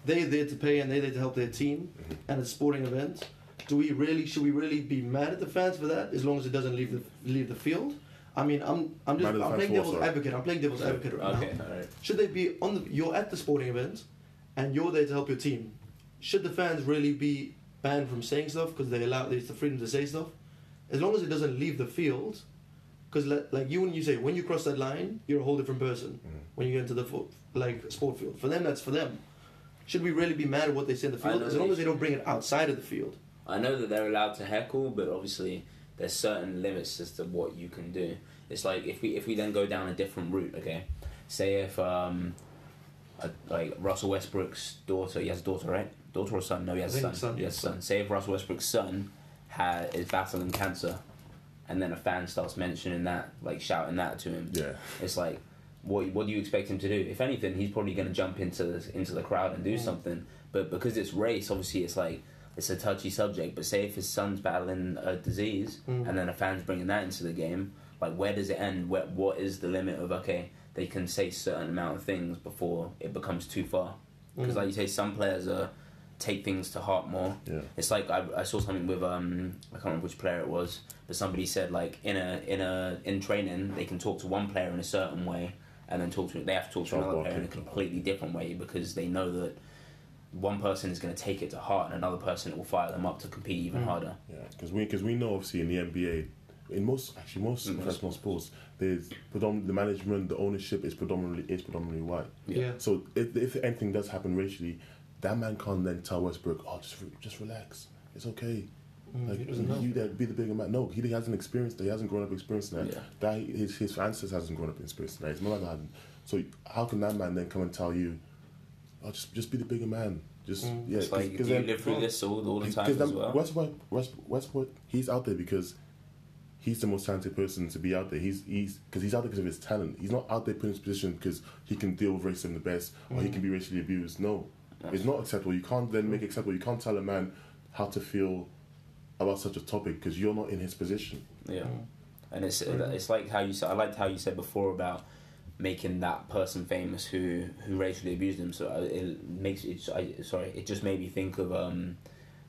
they're there to pay and they're there to help their team and it's a sporting event? Do we really should we really be mad at the fans for that as long as it doesn't leave the leave the field? I mean, I'm I'm just I'm playing devil's sorry? advocate. I'm playing devil's advocate right now. Okay, alright. Should they be on the? You're at the sporting event, and you're there to help your team. Should the fans really be banned from saying stuff because they allow there's the freedom to say stuff, as long as it doesn't leave the field? Because like you when you say when you cross that line, you're a whole different person Mhm. when you get into the fo- like sport field. For them, that's for them. Should we really be mad at what they say in the field as long as they don't bring it outside of the field? I know that they're allowed to heckle, but obviously there's certain limits as to what you can do. It's like if we if we then go down a different route, okay. Say if um, a, like Russell Westbrook's daughter, he has a daughter, right? Daughter or son? No, he has I a son. son, He has a son. son. Say if Russell Westbrook's son ha is battling cancer, and then a fan starts mentioning that, like shouting that to him. Yeah. It's like, what what do you expect him to do? If anything, he's probably going to jump into the, into the crowd and do Mm. something. But because it's race, obviously, it's like it's a touchy subject. But say if his son's battling a disease, Mm. and then a fan's bringing that into the game, like where does it end? Where what is the limit of okay? They can say certain amount of things before it becomes too far. Because Mm. like you say, some players are take things to heart more. Yeah. It's like I, I saw something with um I can't remember which player it was, but somebody said like in a in a in training they can talk to one player in a certain way and then talk to they have to talk to another player in a completely different way because they know that one person is going to take it to heart and another person will fire them up to compete even Mm. harder. Yeah, because we because we know obviously in the NBA, in most actually most Mm, professional sports, there's predominantly the management, the ownership is predominantly is predominantly white. Yeah. So if, if anything does happen racially, that man can't then tell Westbrook, oh just re- just relax, it's okay. Mm, Like he doesn't know. you there, be the bigger man. No, he hasn't experienced that. He hasn't grown up experiencing that. Yeah. That his his ancestors hasn't grown up experiencing that. His mother hasn't. So how can that man then come and tell you, oh just just be the bigger man? Just Mm. yeah. it's like, 'cause you live through this all, all the time because as well? Westbrook, West, Westbrook, he's out there because he's the most talented person to be out there. He's he's because he's out there because of his talent. He's not out there put in his position because he can deal with racism the best or he Mm. can be racially abused. No, it's not acceptable. You can't then make it acceptable. You can't tell a man how to feel about such a topic because you're not in his position. Yeah. Mm. And it's it's like how you said. I liked how you said before about making that person famous who who racially abused him. So it makes it. I, sorry, it just made me think of um,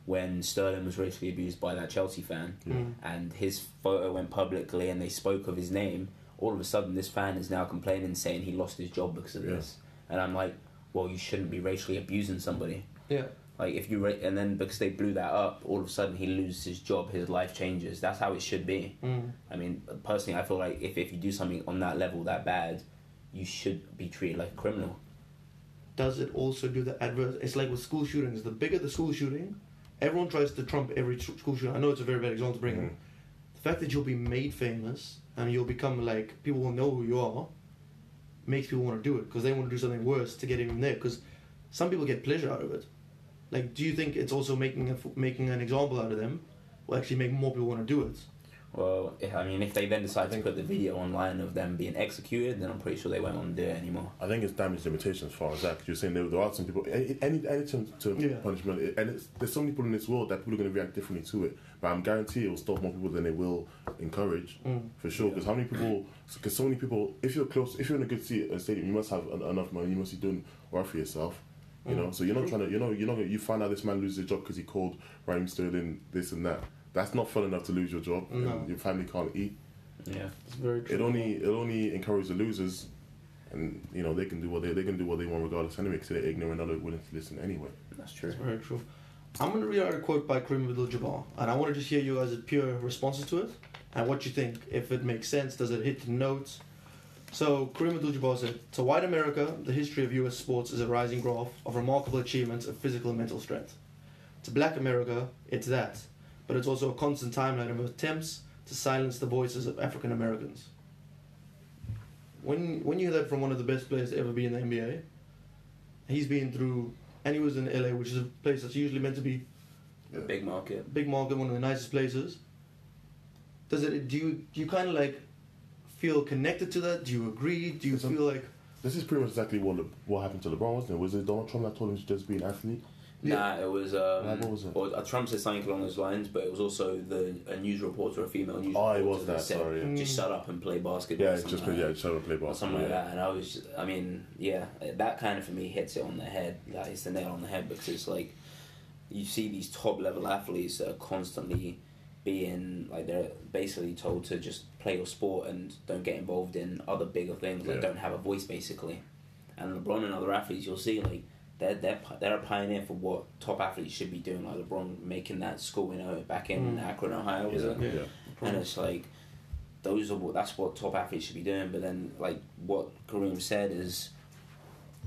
when Sterling was racially abused by that Chelsea fan, Mm. and his photo went publicly, and they spoke of his name. All of a sudden, this fan is now complaining, saying he lost his job because of Yeah. this. And I'm like, well, you shouldn't be racially abusing somebody. Yeah. Like if you ra- and then because they blew that up, all of a sudden he loses his job, his life changes. That's how it should be. Mm. I mean, personally, I feel like if, if you do something on that level that bad, you should be treated like a criminal. does it also do the adverse? It's like with school shootings. The bigger the school shooting, everyone tries to trump every tr- school shooting. I know it's a very bad example to bring up. The fact that you'll be made famous and you'll become like people will know who you are makes people want to do it because they want to do something worse to get even there. Because some people get pleasure out of it. Like, do you think it's also making a, f- making an example out of them will actually make more people want to do it? Well, if, I mean, if they then decide to put the video online of them being executed, then I'm pretty sure they won't want to do it anymore. I think it's damage limitation as far as that. 'cause you're saying there, there are some people, any any, any term to Yeah. punishment, and it's, there's so many people in this world that people are going to react differently to it. But I'm guarantee it will stop more people than it will encourage, Mm. for sure. Because how many people? Because so many people, if you're close, if you're in a good seat, a stadium, you must have en- enough money. You must be doing right for yourself. You know, Mm. so you're not trying to, you know, you're not. You find out this man loses his job because he called Raheem Sterling this and that. That's not fun enough to lose your job No. and your family can't eat. Yeah. It's very true. It only it only encourages the losers, and you know they can do what they they can do what they want regardless anyway because they're ignorant and not willing to listen anyway. That's true. It's very true. I'm going to read out a quote by Kareem Abdul-Jabbar, and I want to just hear you guys' pure responses to it and what you think. If it makes sense, does it hit the notes? So Kareem Abdul-Jabbar said, "To white America, the history of U.S. sports is a rising graph of remarkable achievements of physical and mental strength. To Black America, it's that, but it's also a constant timeline of attempts to silence the voices of African Americans." When when you hear that from one of the best players to ever be in the NBA, he's been through, and he was in LA, which is a place that's usually meant to be a Big market. big market, one of the nicest places. Does it? Do you do you kind of like feel connected to that? Do you agree? Do you feel like This is pretty much exactly what Le- what happened to LeBron, wasn't it? Was it Donald Trump that told him to just be an athlete? Yeah. Nah, it was. Um, Nah, what was it? Or, uh, Trump said something along those lines, but it was also the a news reporter, a female news Oh, it was that, said, sorry, yeah. Just shut up and play basketball. Yeah, or it's something just like yeah, that. show and play or basketball. something like that. And I was, I mean, yeah, that kind of for me hits it on the head. That hits the nail on the head because it's like you see these top level athletes that are constantly being like they're basically told to just play your sport and don't get involved in other bigger things. Like don't have a voice basically. And LeBron and other athletes, you'll see like they're they're they're a pioneer for what top athletes should be doing. Like LeBron making that school, you know, back in Mm. Akron, Ohio, was Yeah, it? yeah. And it's like those are what that's what top athletes should be doing. But then like what Kareem said is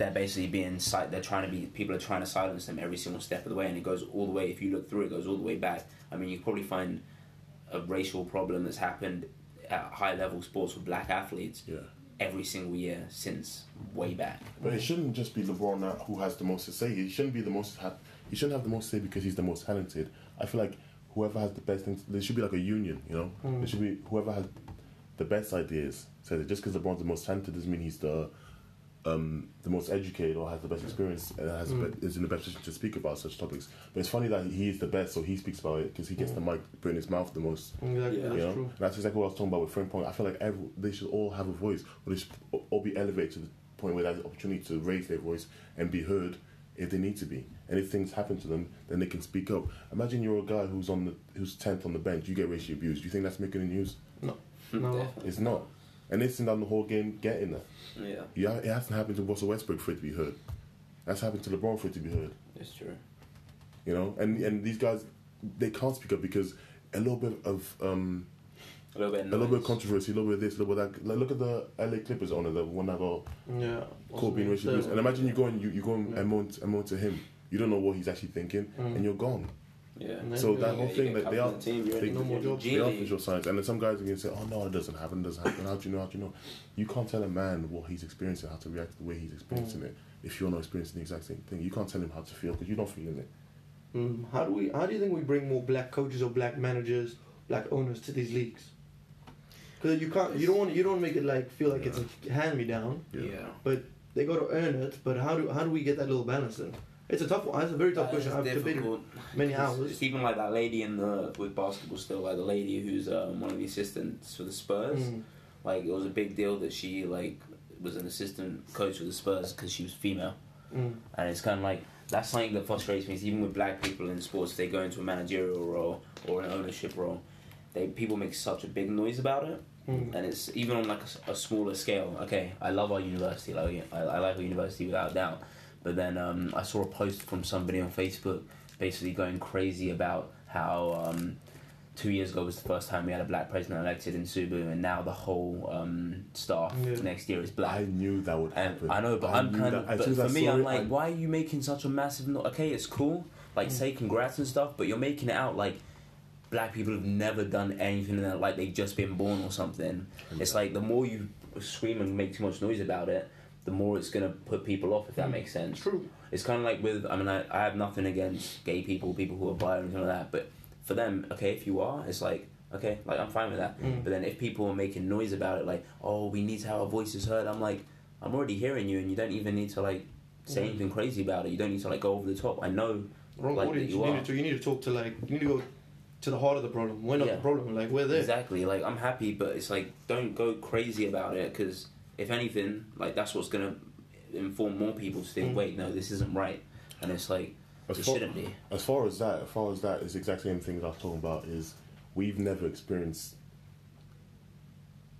they're basically being si- they're trying to be people are trying to silence them every single step of the way, and it goes all the way. If you look through, it goes all the way back. I mean, you probably find a racial problem that's happened at high level sports with black athletes yeah. every single year since way back. But it shouldn't just be LeBron now who has the most to say. He shouldn't be the most. Ha- he shouldn't have the most to say because he's the most talented. I feel like whoever has the best things. There should be like a union. You know, Mm. there should be whoever has the best ideas. Says it. Just because LeBron's the most talented doesn't mean he's the um, the most educated or has the best experience and has Mm. be- is in the best position to speak about such topics. But it's funny that he is the best, so he speaks about it because he gets the mic put in his mouth the most. exactly Yeah. that's know, true? And that's exactly what I was talking about with Frank Point. I feel like every, they should all have a voice, or they should all be elevated to the point where they have the opportunity to raise their voice and be heard if they need to be. And if things happen to them, then they can speak up. Imagine you're a guy who's on the who's tenth on the bench, you get racially abused. Do you think that's making the news? No. *laughs* Definitely. It's not. And they this down the whole game getting there. Yeah, Yeah, it hasn't happened to Russell Westbrook for it to be heard. That's happened to LeBron for it to be heard. it's true. You know, and and these guys they can't speak up because a little bit of um, A little bit. a little bit of controversy, a little bit of this, a little bit of that. Like, look at the LA Clippers owner, the one that got Yeah. caught being racially abused. And imagine you go and you, you go and Yeah. moan, and moan to him. You don't know what he's actually thinking, Mm. and you're gone. Yeah. And then- So that whole you thing that they cut are, the team, you're they, No more you're jobs. They are League. visual science, and then some guys are gonna say, "Oh no, it doesn't happen, it doesn't happen." How do you know? How do you know? You can't tell a man what he's experiencing, how to react to the way he's experiencing Mm. it. If you're not experiencing the exact same thing, you can't tell him how to feel because you're not feeling it. Mm, how do we? How do you think we bring more black coaches or black managers, black owners to these leagues? Because you can't. You don't want. You don't make it like feel like it's a hand me down. Yeah. But they got to earn it. But how do how do we get that little balance in? It's a tough one. It's a very tough That question. I've debated many hours. It's even like that lady in the with basketball still, like the lady who's um, one of the assistants for the Spurs. Mm. Like it was a big deal that she like was an assistant coach for the Spurs because she was female, Mm. and it's kind of like that's something that frustrates me. Is even with black people in sports, if they go into a managerial role or an ownership role, they people make such a big noise about it. Mm. and it's even on like a smaller scale. Okay, I love our university, like I, I like our university without a doubt. But then um, I saw a post from somebody on Facebook, basically going crazy about how um, two years ago was the first time we had a black president elected in Subu, and now the whole um, staff Yeah. next year is black. I knew that would And happen. I know, but I I'm kind that. of. But for me, I'm like, I- why are you making such a massive? No- okay, it's cool. Like, Mm. say congrats and stuff, but you're making it out like black people have never done anything in their like they've just been born or something. It's like the more you scream and make too much noise about it, the more it's gonna put people off. If that Mm. makes sense. True. It's kind of like with. I mean, I, I have nothing against gay people, people who are bi or anything like that. But for them, okay, if you are, it's like okay, like I'm fine with that. Mm. But then if people are making noise about it, like oh, we need to have our voices heard, I'm like, I'm already hearing you, and you don't even need to like say Mm. anything crazy about it. You don't need to like go over the top. I know. Wrong Like audience. that You, you need to. You need to talk to like. You need to go to the heart of the problem. We're not Yeah. the problem. Like we're there. Exactly. Like I'm happy, but it's like don't go crazy about it because if anything, like that's what's gonna inform more people to think, Mm. wait, no, this isn't right. And it's like As It far, shouldn't be. as far as that, as far as that is exactly the same thing that I was talking about. Is we've never experienced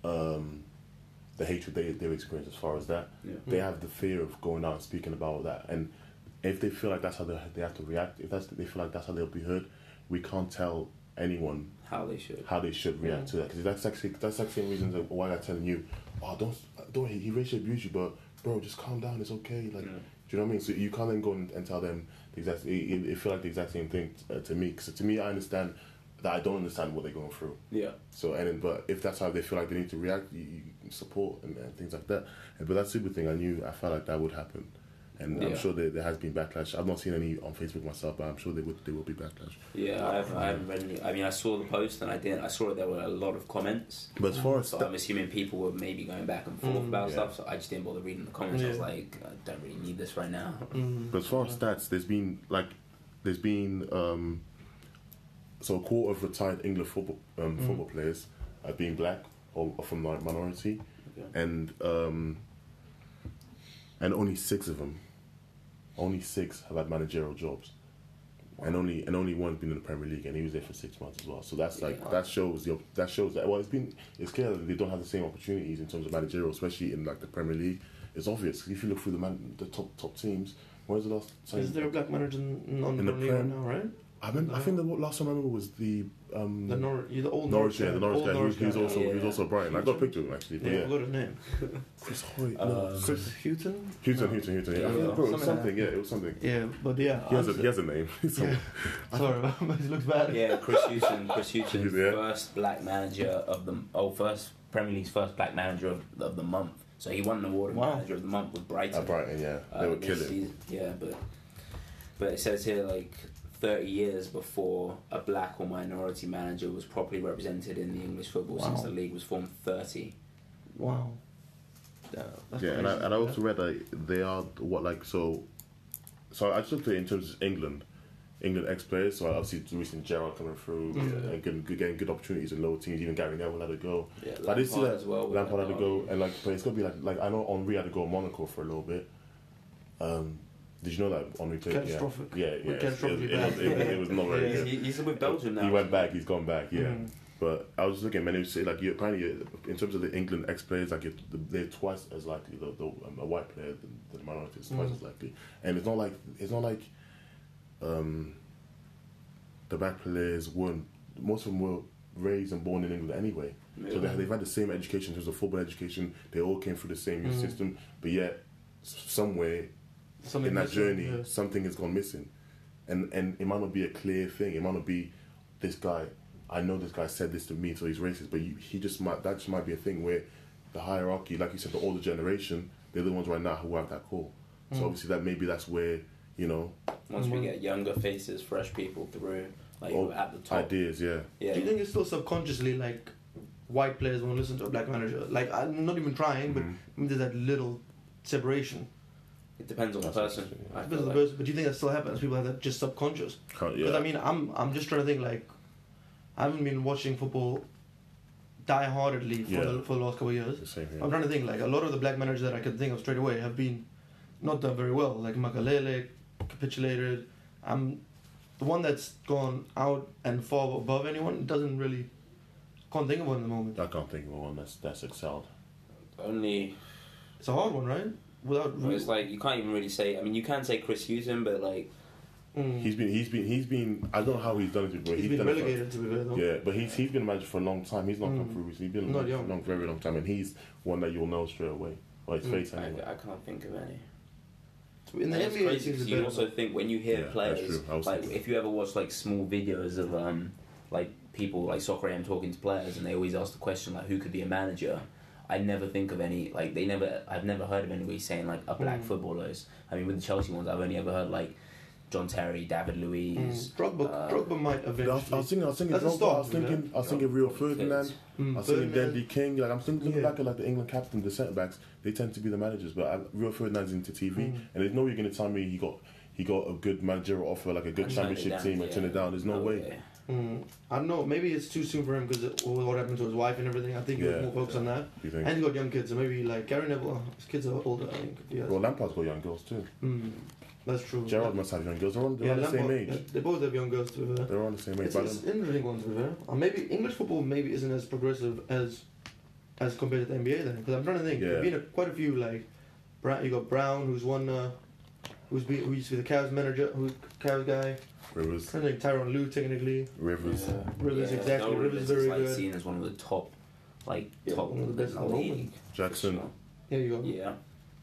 um, the hatred they they've experienced. As far as that, Yeah. they have the fear of going out and speaking about that, and if they feel like that's how they, they have to react, if that's they feel like that's how they'll be heard, we can't tell anyone How they should. how they should react to that because that's actually that's actually the reason why I'm telling you, oh don't don't he, he racially abused you, but bro just calm down, it's okay. Like, Yeah. do you know what I mean? So you can't then go and, and tell them the exact. It, it, feel like the exact same thing uh, to me because to me I understand that I don't understand what they're going through. Yeah. So and then, but if that's how they feel like they need to react, you, you support and, and things like that. And, but that super thing, I knew I felt like that would happen, and I'm sure there, there has been backlash. I've not seen any on Facebook myself, but I'm sure there would there will be backlash. Yeah, I haven't, I haven't read any. I mean, I saw the post and I didn't. I saw that there were a lot of comments. But as far as So sta- I'm assuming people were maybe going back and forth Mm. about Yeah. stuff. So I just didn't bother reading the comments. I was like, I don't really need this right now. Mm. But as far as stats, there's been like, there's been um, so a quarter of retired England football um, Mm. football players are being black or, or from like minority, Okay. and um, and only six of them, only six have had managerial jobs, and only and only one's been in the Premier League, and he was there for six months as well. So that's like Yeah. that shows the that shows that well, it's been it's clear that they don't have the same opportunities in terms of managerial, especially in like the Premier League. It's obvious if you look through the man, the top top teams. Where's the last time? Is there a black manager in, on In the the Premier League right now, right? I remember. I think the last time I remember was the um, The Nor- the old Norwich, yeah, the Norwich old guy. He was, he was guy. also he was Yeah. also Brighton. I got a picture of him actually. But Yeah, I yeah, forgot his name. Chris Hoyt. Uh, no, Chris Chris Hughton. Hughton, No. Hughton, Hughton. Yeah, Yeah, I think, bro, it was something something. Yeah, it was something. Yeah, but yeah. He has a I'm- he has a name. *laughs* Yeah. *laughs* Sorry, *laughs* but it looks bad. Yeah, Chris Houston. Chris Houston, Yeah. first black manager of the oh first Premier League's first black manager of, of the month. So he won an award of Wow. manager of the month with Brighton. At Brighton, yeah, uh, they were killing. season. Yeah, but but it says here like 30 years before a black or minority manager was properly represented in the English football since the league was formed. 30. Wow. Yeah, that's Yeah, and I, and I also read that they are what like so. So I just looked at it in terms of England, England ex players. So I obviously recently Gerrard coming through and getting, getting good opportunities in lower teams. Even Gary Neville had a go. Yeah, But I did see Lampard that as well. with Lampard had to go, and like, but it's gonna be like, like I know Henry had to go to Monaco for a little bit. Um, did you know that Henry played? Catastrophic. Yeah, yeah, yeah. It, it, was, it, was- it was not very Yeah. good. He, he's with Belgium now. He went back. He's gone back. Yeah. Mm. But I was just looking, man. It was like you apparently in terms of the England ex players, like it, they're twice as likely the, the um, a white player than, than the minority is twice Mm. as likely, and it's not like it's not like um, the black players weren't. Most of them were raised and born in England anyway, so they, they've had the same education in terms of football education. They all came through the same Mm. system, but yet somewhere Something in that missing, journey, yeah. something has gone missing, and and it might not be a clear thing. It might not be this guy. I know this guy said this to me, so he's racist. But you, he just might that just might be a thing where the hierarchy, like you said, the older generation, they're the ones right now who have that call. So Mm. obviously that maybe that's where you know Once we Mhm. get younger faces, fresh people through, like Oh, at the top. ideas. Yeah, Yeah. Do you think it's still subconsciously like white players won't listen to a black manager? Like I'm not even trying, but Mhm. there's that little separation. It depends on the person. interesting, I Because feel of the like. person, but do you think that still happens? People have that just subconscious. Can't- Because yeah. I mean, I'm I'm just trying to think like I haven't been watching football die-heartedly for Yeah. the for the last couple of years. same here. I'm trying to think like a lot of the black managers that I can think of straight away have been not done very well. Like Makelele capitulated. I'm the one that's gone out and far above anyone. Doesn't really can't think of one at the moment. I can't think of one that's that's excelled. Only. It's a hard one, right? Without well, It's like you can't even really say. I mean, you can say Chris Houston, but like Mm. He's been he's been he's been. I don't know how he's done it, but he's he's, been done it for- relegated to be fair though. Yeah, but he's he's been a manager for a long time. He's not come Mm. through recently. He's been a Not manager for young. a long, very long time, and he's one that you'll know straight away. Or his Mm. face I, anyway. I can't think of any. In the And it's NBA, it crazy seems you bit. also think when you hear Yeah, players, true. I was like thinking- if you ever watch like small videos of um like people like Soccer AM talking to players, and they always ask the question like who could be a manager. I never think of any like they never. I've never heard of anybody saying like a black Mm. footballers. I mean, with the Chelsea ones, I've only ever heard like John Terry, David Luiz. Mm. Drogba, uh, Drogba might I was, eventually. I was thinking, I was thinking, That's a Drogba, I was thinking, yeah. I was thinking Rio Ferdinand. Mm, I was thinking Ferdinand. Ledley King. Like I'm thinking Yeah. back at like the England captain, the centre backs. They tend to be the managers, but I, Rio Ferdinand's into TV, Mm. and there's no way you're gonna tell me he got he got a good managerial offer, like a good And championship down, team, and yeah. turn it down. There's no Oh, way. yeah. Mm. I don't know. Maybe it's too soon for him because of what happened to his wife and everything. I think he was more focused on that. You think? And he got young kids, so maybe like Gary Neville. His kids are older, I think. Yes. Well, Lampard's got young girls too. Mm. That's true. Gerrard must have young girls. They're on, they're yeah, on the same Lampard- age. They both have young girls to be. They're on the same age. It's, But it's interesting one to be fair. Or maybe English football maybe isn't as progressive as as compared to the NBA then. Because I'm trying to think. Yeah. There've been a, quite a few like Brown. You got Brown, who's one. Uh, who's be, who used to be the Cavs manager, who's Cavs guy. Rivers, I think Tyronn Lue technically. Rivers. Rivers, exactly. no, Rivers is is very like good. seen as one of the top, like Yeah, top one of the best in the in league. Jackson. For Yeah, you go. Yeah.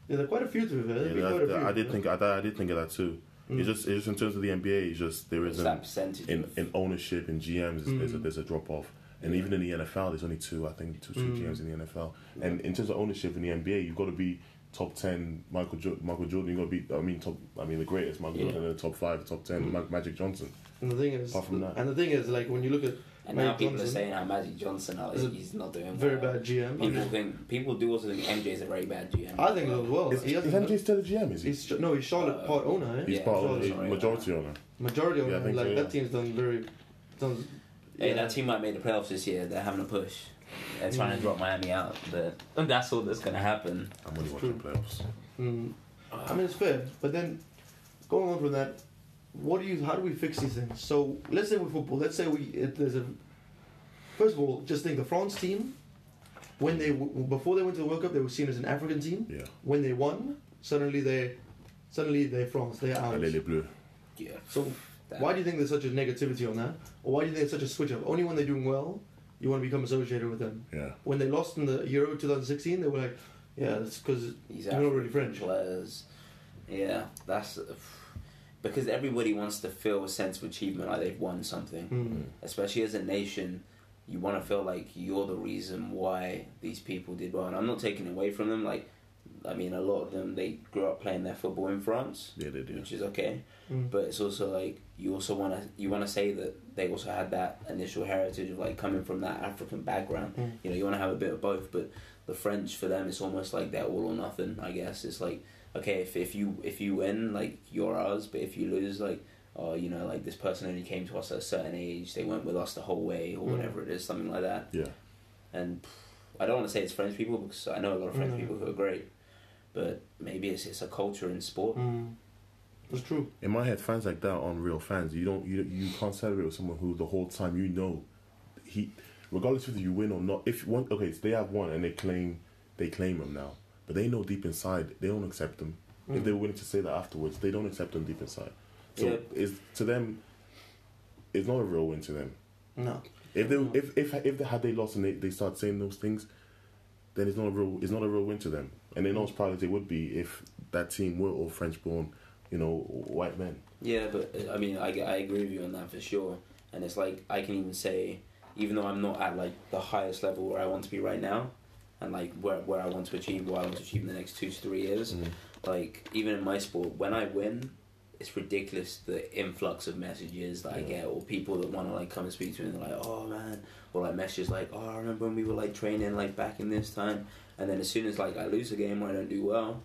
Yeah, there are quite a few to be fair. Yeah, that- quite a few. I did think I, I did think of that too. Mm. It's just it's just in terms of the NBA, it's just there What's isn't that percentage? in, in ownership in GMs. There's, a, Mm. there's a drop off, and Yeah. even in the NFL, there's only two. I think two, two Mm. GMs in the NFL. And in terms of ownership in the NBA, you've got to be top ten. Michael jo- Michael Jordan. You've got to be. I mean, top. I mean, the greatest Michael Yeah. Jordan. And the top five, top ten. Mm. Ma- Magic Johnson. And the thing is, Apart from that. and the thing is, like when you look at and now Magic people are saying how Magic Johnson oh, is he's not doing very well. bad GM. People think people do also think MJ is a very bad GM. I think so as well. Is, he is. MJ still a GM? Is he? He's no, he's Charlotte Uh, part owner. Eh? He's Yeah, part of Charlotte, the majority owner. Majority owner. Yeah, like so, that team's done very. Done, Hey, yeah. that team might make the playoffs this year. They're having a push. They're trying Mm. to drop Miami out, but that's all that's gonna happen. I'm only It's watching playoffs. Mm, I mean, it's fair, but then going on from that, what do you? How do we fix these things? So let's say with football, let's say we it, there's a. First of all, just think the France team, when they before they went to the World Cup, they were seen as an African team. Yeah. When they won, suddenly they, suddenly they're France. They're A ours. Les Bleus. Yeah. So That- why do you think there's such a negativity on that, or why do you think there's such a switch up? Only when they're doing well, you want to become associated with them. Yeah. When they lost in the Euro 2016, they were like, yeah, that's because These you're not really French. players. Yeah, that's because everybody wants to feel a sense of achievement, like they've won something. Mm. Especially as a nation, you want to feel like you're the reason why these people did well. And I'm not taking away from them. Like, I mean, a lot of them they grew up playing their football in France, Yeah, they do. which is okay. Mm. But it's also like you also want to you want to say that they also had that initial heritage of like coming from that African background. Mm. You know, you want to have a bit of both. But the French for them, it's almost like they're all or nothing. I guess it's like okay, if if you if you win, like you're ours. But if you lose, like oh, you know, like this person only came to us at a certain age. They weren't with us the whole way, or Mm. whatever it is, something like that. Yeah. And I don't want to say it's French people because I know a lot of French Mm. people who are great. But maybe it's it's a culture in sport. Mm. That's true. In my head, fans like that aren't real fans. You don't. You you can't celebrate with someone who the whole time you know, he, regardless whether you win or not. If one, okay, so they have won and they claim, they claim him now, but they know deep inside they don't accept him. If Mm. they're willing to say that afterwards, they don't accept them deep inside. So Yeah. it's to them, it's not a real win to them. No. If they if if if they had they lost and they, they start saying those things, then it's not a real it's not a real win to them. And they know as it would be if that team were all French born, you know, white men. Yeah, but I mean, I, I agree with you on that for sure. And it's like I can even say, even though I'm not at like the highest level where I want to be right now, and like where where I want to achieve, what I want to achieve in the next two to three years, mm. like even in my sport, when I win, it's ridiculous the influx of messages that I get, or people that want to like come and speak to me, and they're like, "Oh man," or like messages like, "Oh, I remember when we were like training like back in this time," and then as soon as like I lose a game or I don't do well,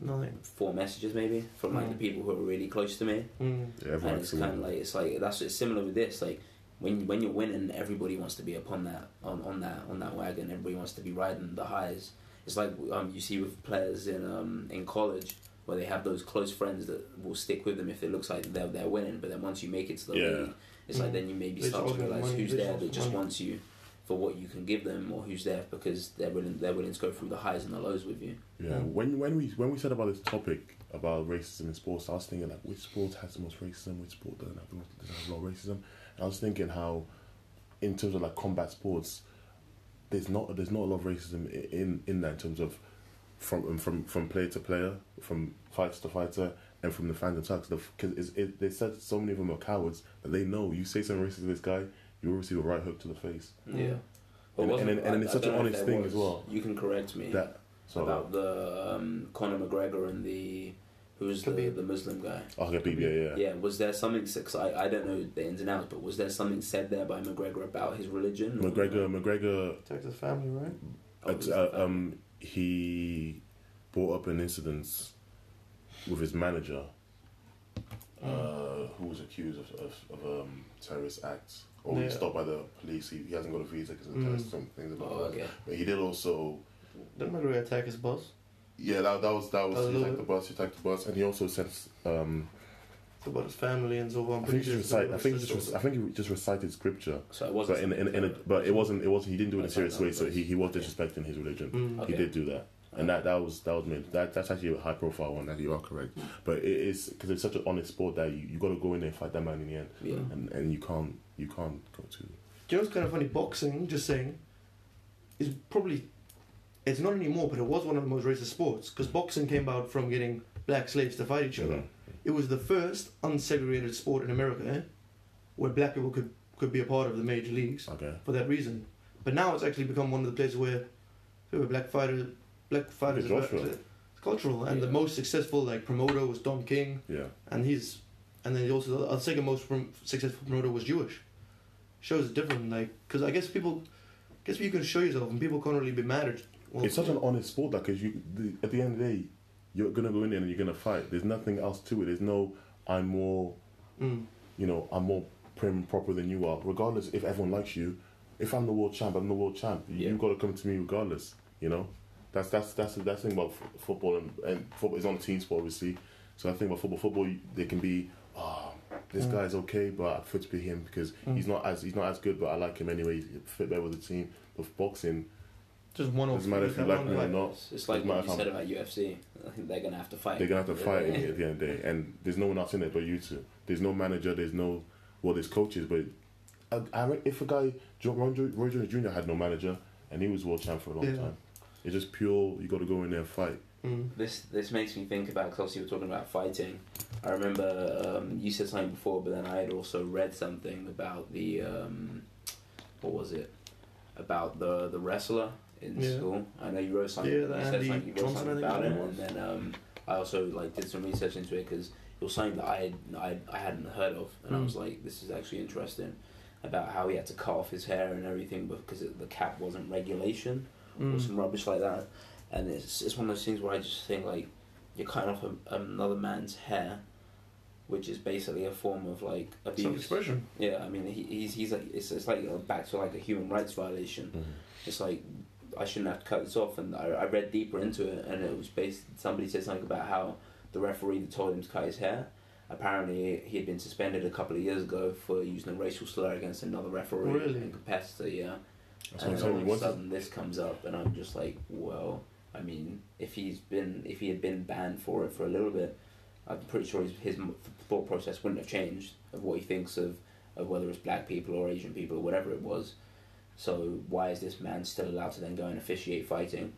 Nothing. four messages maybe from like Mm. the people who are really close to me Mm. Yeah, and it's kind of like it's like that's it's similar with this like when when you're winning everybody wants to be upon that on, on that on that wagon everybody wants to be riding the highs it's like um, you see with players in um, in college where they have those close friends that will stick with them if it looks like they're, they're winning but then once you make it to the Yeah. league it's like Mm. then you maybe They start to realize money, who's they there that just money. wants you for what you can give them or who's there because they're willing they're willing to go through the highs and the lows with you Yeah, Mm. when when we when we said about this topic about racism in sports, I was thinking like which sport has the most racism, which sport doesn't have the most doesn't have a lot of racism. And I was thinking how, in terms of like combat sports, there's not there's not a lot of racism in in that in terms of from um, from from player to player, from fighter to fighter, and from the fans themselves. Because it, they said so many of them are cowards that they know you say something racist to this guy, you will receive a right hook to the face. Mm. yeah And- wasn't- and and then I- it's I such an don't know if honest thing was. as well. you can correct me That so about the um, Conor McGregor and the who's the, the Muslim guy. okay, Khabib, yeah, yeah. Yeah, was there something? Cause I I don't know the ins and outs, but was there something said there by McGregor about his religion? or- McGregor, McGregor Texas family, right? Oh, Uh, was uh, that- um, he brought up an incident with his manager, uh, who was accused of, of, of um, terrorist acts. Or he Yeah. was stopped by the police. He, he hasn't got a visa because of Mm. terrorist some things about Oh, that. okay. But he did also. Didn't McGregor attack his boss? Yeah, that, that was that A was he attacked the bit. bus. He attacked the bus, and he also said, um, about his family and so on. I think he just recited. I think he just. I think he just recited scripture, So it wasn't. but in, in, in a, but it wasn't. It wasn't. He didn't do it in a serious way. So he, he was disrespecting his religion. Mm. Okay. He did do that, and that that was that was made. That that's actually a high profile one. That you are correct, but it is because it's such an honest sport that you, you got to go in there and fight that man in the end, Yeah. and and you can't you can't go to. Do you know what's kind of funny? Boxing, just saying, is probably it's not anymore, but it was one of the most racist sports because boxing came about from getting black slaves to fight each other. Mhm. It was the first unsegregated sport in America, eh? where black people could could be a part of the major leagues Okay. for that reason. But now it's actually become one of the places where, where black fighters, black fighters, Look at Joshua. it's cultural, and the most successful like promoter was Don King, Yeah. and he's, and then he also the, the second most prom- successful promoter was Jewish. Shows it's different, like because I guess people, I guess you can show yourself, and people can't really be mad at. Well, it's such an honest sport that because you the, at the end of the day, you're gonna go in there and you're gonna fight. There's nothing else to it. There's no I'm more Mm, you know I'm more prim and proper than you are. Regardless if everyone likes you, if I'm the world champ, I'm the world champ. Yeah. You've got to come to me regardless. You know, that's that's that's that's the thing about f- football and, and football is on a team sport obviously. So I think about football, football they can be oh this Mm. guy's okay, but I prefer to be him because Mm. he's not as he's not as good, but I like him anyway. He fit better with the team. But for boxing, just one off. doesn't matter if you like me or not. It's, it's like what you if said I'm- about UFC. They're gonna have to fight. They're gonna have to fight Yeah. at the end of the day, and there's no one else in it but you two. There's no manager. There's no well, there's coaches, but I, I if a guy Jo- Roy Jones Jr. had no manager and he was world champ for a long Yeah. time, it's just pure. You got to go in there and fight. Mm. This this makes me think about because obviously we're talking about fighting. I remember um, you said something before, but then I had also read something about the um, what was it about the the wrestler in Yeah. school. I know you wrote something. Yeah, you the said Andy something, you wrote Johnson, something I think about it, and then um, I also like did some research into it because it was something that I had, I, I hadn't heard of, and I Mm. was like, this is actually interesting about how he had to cut off his hair and everything because it, the cap wasn't regulation or Mm. some rubbish like that. And it's it's one of those things where I just think like you're cutting off a, another man's hair, which is basically a form of like abuse. Self-expression. Yeah, I mean he, he's he's like it's, it's like uh, back to like a human rights violation. It's like I shouldn't have to cut this off, and I, I read deeper into it, and it was based. Somebody said something about how the referee that told him to cut his hair. Apparently, he had been suspended a couple of years ago for using a racial slur against another referee Really? and competitor. Yeah, That's and I'm then all of a Once it's- sudden this comes up, and I'm just like, well, I mean, if he's been, if he had been banned for it for a little bit, I'm pretty sure his, his thought process wouldn't have changed of what he thinks of, of whether it's black people or Asian people or whatever it was. So why is this man still allowed to then go and officiate fighting?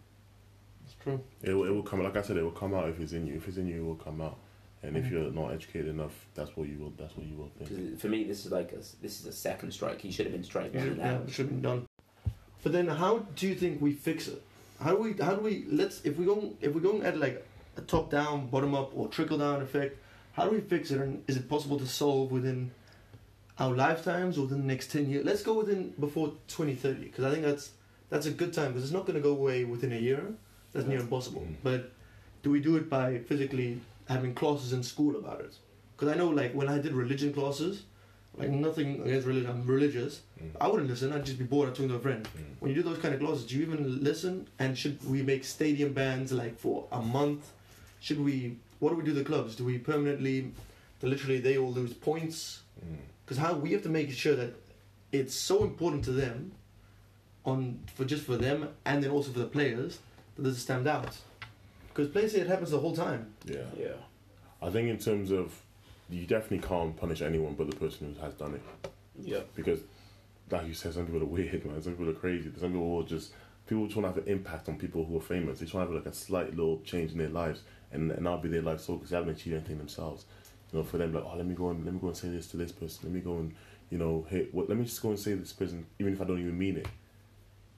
It's true. It will, it will come. Like I said, it will come out if it's in you. If it's in you, it will come out. And if Mhm. you're not educated enough, that's what you will. That's what you will think. For me, this is like a, this is a second strike. He should have been strike You one should, and yeah, out. it should be done. But then, how do you think we fix it? How do we? How do we? Let's if we go if we're going at like a top down, bottom up, or trickle down effect. How do we fix it? And is it possible to solve within our lifetimes or within the next ten years? Let's go within before twenty thirty because I think that's that's a good time because it's not going to go away within a year. That's near impossible. Mhm. But do we do it by physically having classes in school about it? Because I know like when I did religion classes, like nothing against religion, I'm religious. Mm. I wouldn't listen. I'd just be bored. I'd talk to a friend. Mm. When you do those kind of classes, do you even listen? And should we make stadium bans like for a month? Should we? What do we do to the clubs? Do we permanently? Literally, they all lose points Mm. because how we have to make sure that it's so important to them, on for just for them and then also for the players that this stand out. Because players say it happens the whole time. Yeah. Yeah. I think in terms of, you definitely can't punish anyone but the person who has done it. Yeah. because like you said, some people are weird, *laughs* man. Some people are crazy. Some people will just people just want to have an impact on people who are famous. They just want to have like a slight little change in their lives, and and that'll be their life so because they haven't achieved anything themselves. You know, for them, like, oh, let me go and let me go and say this to this person. Let me go and you know, hey, what? Let me just go and say this person, even if I don't even mean it.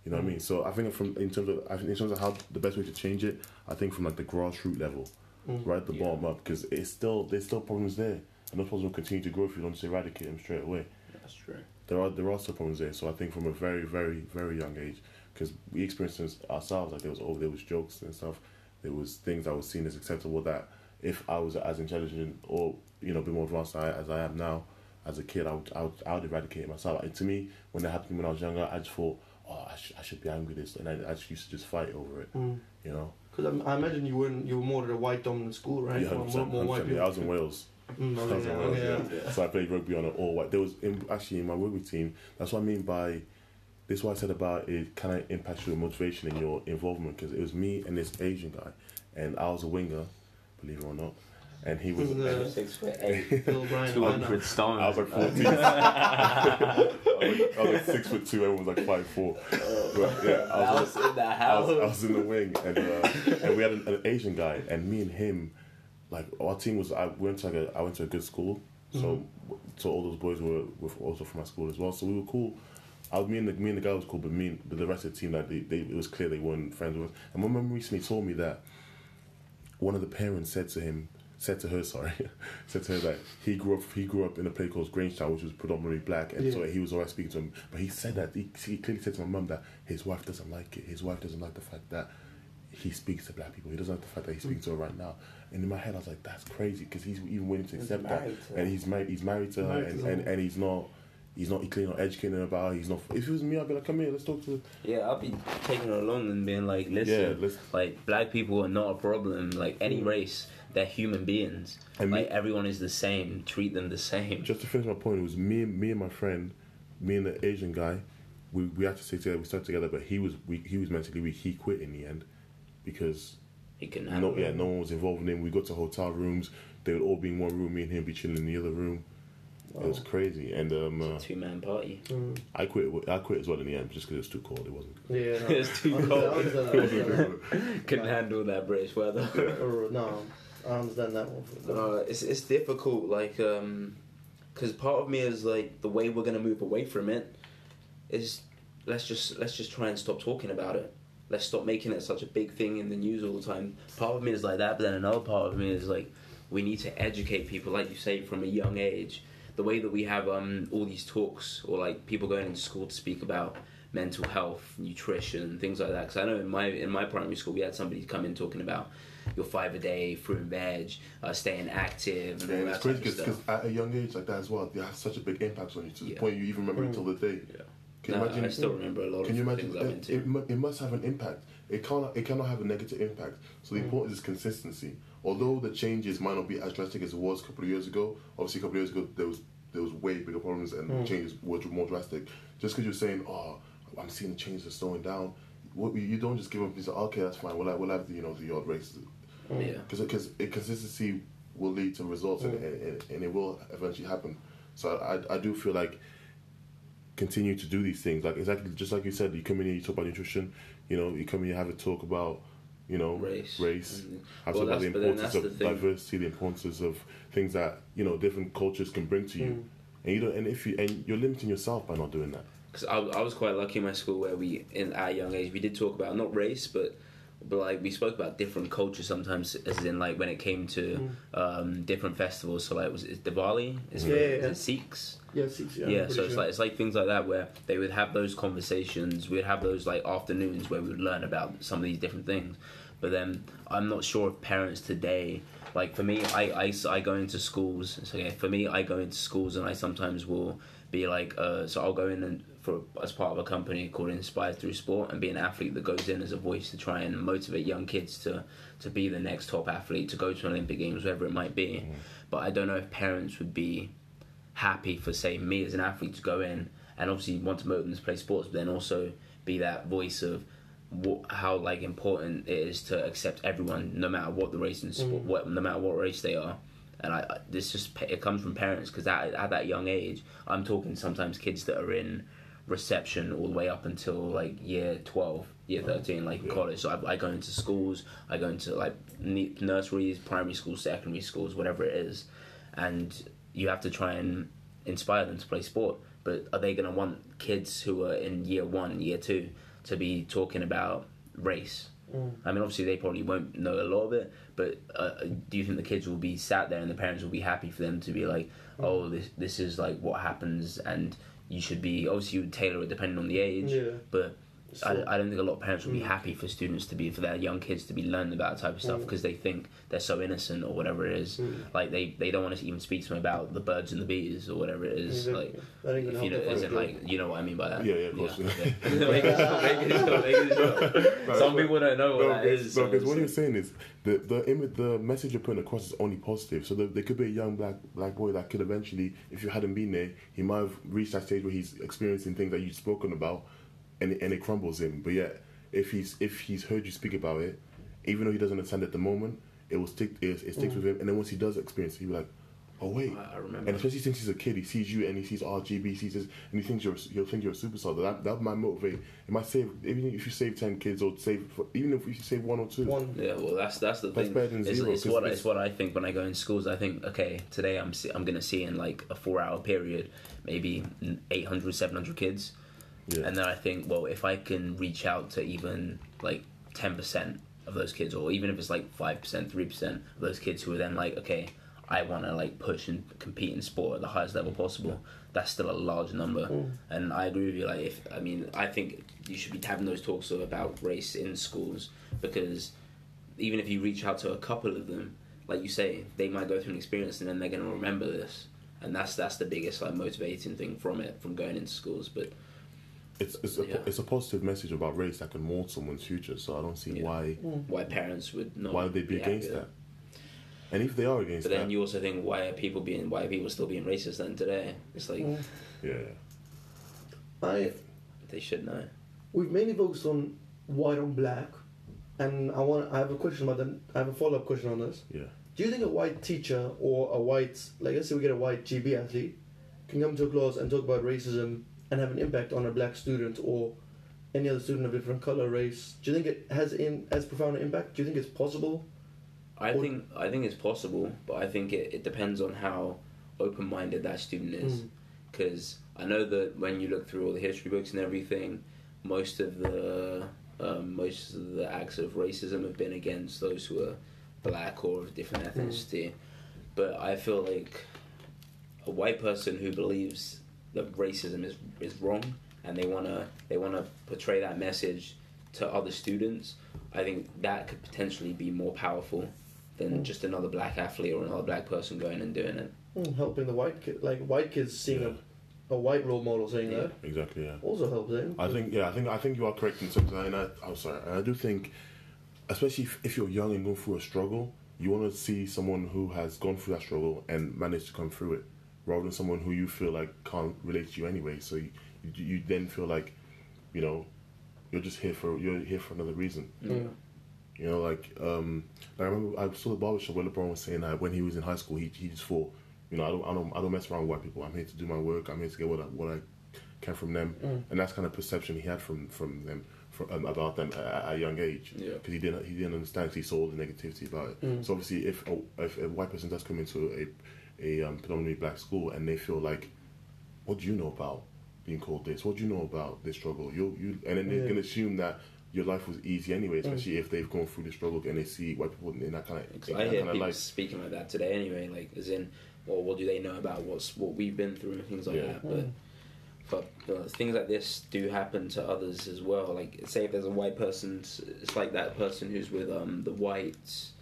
You know what I mm. mean? So I think from in terms of I think in terms of how the best way to change it, I think from like the grassroots level, Mm. right at the Yeah. bottom up, because it's still there's still problems there, and those problems will continue to grow if you don't just eradicate them straight away That's true. there are there are still problems there. So I think from a very very very young age, because we experienced this ourselves, like there was oh there was jokes and stuff, there was things I was seen as acceptable that if I was as intelligent or you know a bit more advanced as I, as I am now, as a kid I would I would, I would eradicate it myself. And to me, when that happened when I was younger, I just thought oh I, sh- I should be angry with this, and I, I just used to just fight over it, Mm. you know. Because I imagine you weren't. You were more at a white dominant school, right? Yeah, More- more, white people. Yeah, I was in Wales. Mm, I was in Wales, yeah. yeah. So I played rugby on an all white. There was in, actually in my rugby team. That's what I mean by. This is what I said about it kind of impacts your motivation and your involvement because it was me and this Asian guy, and I was a winger, believe it or not, and he was. Who's the- Six foot *laughs* eight, Bill Bryan. two I know. hundred stones. I was like 14. *laughs* I, was, I was like six foot two. Everyone was like five four. But yeah, I was, in the I was, I was in the wing, and uh, and we had an, an Asian guy, and me and him, like our team was. I went to like a, I went to a good school, so so all those boys were, were also from my school as well. So we were cool. I was, me and the me and the guy was cool, but me and but the rest of the team, like they, they, it was clear they weren't friends with. us. And my mum recently told me that one of the parents said to him, said to her, sorry, *laughs* said to her that he grew up he grew up in a place called Grangetown, which was predominantly black, and so he was always speaking to him. But he said that he, he clearly said to my mum that his wife doesn't like it. His wife doesn't like the fact that he speaks to black people. He doesn't like the fact that he's speaking to her right now. And in my head, I was like, that's crazy because he's even willing to accept that, to and he's married. He's married to her, Married to and, her. and, and he's not. He's not he's clearly not educating about. her, He's not. If it was me, I'd be like, "Come here, let's talk to." Yeah, I'll be taking her along and being like, listen, Yeah, let's- like black people are not a problem. Like any race, they're human beings. And me- everyone is the same. Treat them the same. Just to finish my point, it was me, me and my friend, me and the Asian guy. We we had to stay together. We stuck together, but he was weak. He was mentally weak. He quit in the end because You can handle no, yeah, no one was involved in him. We got to hotel rooms. They would all be in one room. Me and him be chilling in the other room. It was crazy, and um, uh, Two man party. Mm. I quit. I quit as well in the end, just because it was too cold. It wasn't. Yeah, no. It's too cold. I understand that, I understand that. Couldn't handle that British weather. No, I understand that one. Uh, it's it's difficult, like, um, because part of me is like the way we're gonna move away from it is let's just let's just try and stop talking about it. Let's stop making it such a big thing in the news all the time. Part of me is like that, but then another part of me is like we need to educate people, like you say, from a young age. The way that we have um all these talks or like people going into school to speak about mental health, nutrition, things like that. Because I know in my in my primary school we had somebody come in talking about your five a day, fruit and veg, uh, staying active, and Yeah, all and that it's crazy because at a young age like that as well, they have such a big impact on you to the Yeah. point you even remember it till the day. Mm. Yeah. Can No, you imagine? I still remember a lot Can you imagine? things It, to. it, mu- it must have an impact. It cannot. It cannot have a negative impact. So the mm. importance is consistency. Although the changes might not be as drastic as it was a couple of years ago. Obviously, a couple of years ago there was there was way bigger problems and the changes were more drastic. Just because you're saying, "Oh, I'm seeing the changes are slowing down," what, you don't just give up and say, "Okay, that's fine. We'll have, we'll have the, you know the odd races." Yeah. because because consistency will lead to results and, and, and it will eventually happen. So I, I do feel like continue to do these things like exactly just like you said you come in here you talk about nutrition you know you come in here have a talk about you know Race. race Mhm. have Well, talk about the that's- but then importance of the diversity the importance of things that you know different cultures can bring to you Mm. and you don't and if you and you're limiting yourself by not doing that Because I, I was quite lucky in my school where we, in our young age, we did talk about not race, but but like we spoke about different cultures sometimes, as in like when it came to um, different festivals. So like was it Diwali? Is, Yeah, it, yeah, is yeah. it Sikhs? Yeah, six. Yeah, Yeah, so pretty it's like it's like things like that where they would have those conversations. We'd have those like afternoons where we would learn about some of these different things. But then I'm not sure if parents today, like for me, I, I, I go into schools. So yeah, for me, I go into schools and I sometimes will be like, uh, so I'll go in and for as part of a company called Inspired Through Sport and be an athlete that goes in as a voice to try and motivate young kids to to be the next top athlete, to go to Olympic Games, whatever it might be. Mm-hmm. But I don't know if parents would be happy for say me as an athlete to go in and obviously want to motivate them to play sports, but then also be that voice of what, how like important it is to accept everyone, no matter what the race and sport, mm-hmm. what, no matter what race they are. And I, I this just it comes from parents because at, at that young age, I'm talking sometimes kids that are in reception all the way up until like year 12 year 13 like Yeah. college. So I, I go into schools i go into like nurseries primary schools secondary schools whatever it is and you have to try and inspire them to play sport. But are they going to want kids who are in year one year two to be talking about race? Mm. I mean, obviously they probably won't know a lot of it, but uh, uh, do you think the kids will be sat there and the parents will be happy for them to be like, mm. "Oh, this this is like what happens," and you should be obviously you would tailor it depending on the age, Yeah. but I, I don't think a lot of parents would be Mm. happy for students to be for their young kids to be learning about that type of stuff Mm. because they think they're so innocent or whatever it is. Mm. Like they, they don't want to even speak to them about the birds and the bees or whatever it is. Exactly. Like that ain't if you know, help the as in first like you know what I mean by that. Yeah, yeah, of course. okay. Making sure, making sure, making sure. Some people don't know what No, that because, no, so what you're saying is the the image, the message you're putting across is only positive. So there, there could be a young black black boy that could eventually, if you hadn't been there, he might have reached that stage where he's experiencing things that you've spoken about, and it, and it crumbles him. But yet, if he's if he's heard you speak about it, even though he doesn't understand at the moment, it will stick. It, it sticks with mm. him, and then once he does experience, it, he'll be like, oh wait. I, I remember. And especially since he's a kid, he sees you and he sees RGB, he sees this, and he thinks you're he'll think you're a superstar. That that might motivate. It might save even if you save ten kids or save even if you save one or two. one. Yeah, well, that's that's the That's thing. better than it's, zero, it's 'cause what it's- it's what I think when I go in schools. I think okay, today I'm see, I'm gonna see in like a four hour period, maybe 800, 700 kids, Yeah. and then I think, well, if I can reach out to even like ten percent of those kids, or even if it's like five percent, three percent of those kids who are then like, okay, I want to like push and compete in sport at the highest level possible. That's still a large number, Mm. and I agree with you. Like, if I mean, I think you should be having those talks about race in schools because even if you reach out to a couple of them, like you say, they might go through an experience and then they're going to remember this, and that's that's the biggest like motivating thing from it from going into schools. But it's it's a, Yeah. it's a positive message about race that can mold someone's future. So I don't see Yeah. why why parents would not why would they be against happy that. And if they are against But then that, you also think why are people being why are people still being racist then today? It's like Mm. yeah, I they should know. we've mainly focused on white on black, and I want I have a question about that. I have a follow up question on this. yeah, Do you think a white teacher or a white, like let's say we get a white GB athlete, can come to a class and talk about racism and have an impact on a black student or any other student of different color, race? Do you think it has in as profound an impact? Do you think it's possible? I Or- think I think it's possible, but I think it, it depends on how open minded that student is. Mm. Because I know that when you look through all the history books and everything, most of the um, most of the acts of racism have been against those who are black or of different ethnicity. But I feel like a white person who believes that racism is is wrong and they wanna they wanna portray that message to other students, I think that could potentially be more powerful than Mm. just another black athlete or another black person going and doing it. Mm, helping the white kid, like white kids seeing Yeah. a, a white role model saying Yeah. that exactly. Yeah, also helps them. I think yeah, I think I think you are correct in something. And I, I'm sorry, and I do think, especially if, if you're young and going through a struggle, you want to see someone who has gone through that struggle and managed to come through it, rather than someone who you feel like can't relate to you anyway. So you, you, you then feel like, you know, you're just here for you're here for another reason. Mm. You know, like um, I remember I saw the barbershop where LeBron was saying that when he was in high school, he he just thought, you know, I don't I don't I don't mess around with white people. I'm here to do my work. I'm here to get what I, what I can from them, Mm. and that's kind of perception he had from from them from, um, about them at, at a young age. Yeah. Because he didn't he didn't understand. he saw all the negativity about it. Mm. So obviously, if a, if a white person does come into a a um, predominantly black school and they feel like, what do you know about being called this? What do you know about this struggle? You you and then they're Yeah. gonna assume that your life was easy anyway, especially if they've gone through the struggle and they see white people in that kind of Because in I hear kind of people life. speaking like that today anyway, like as in, well, what do they know about what's what we've been through and things like Yeah. that. But but uh, things like this do happen to others as well. Like say if there's a white person, it's- it's like that person who's with um the whites,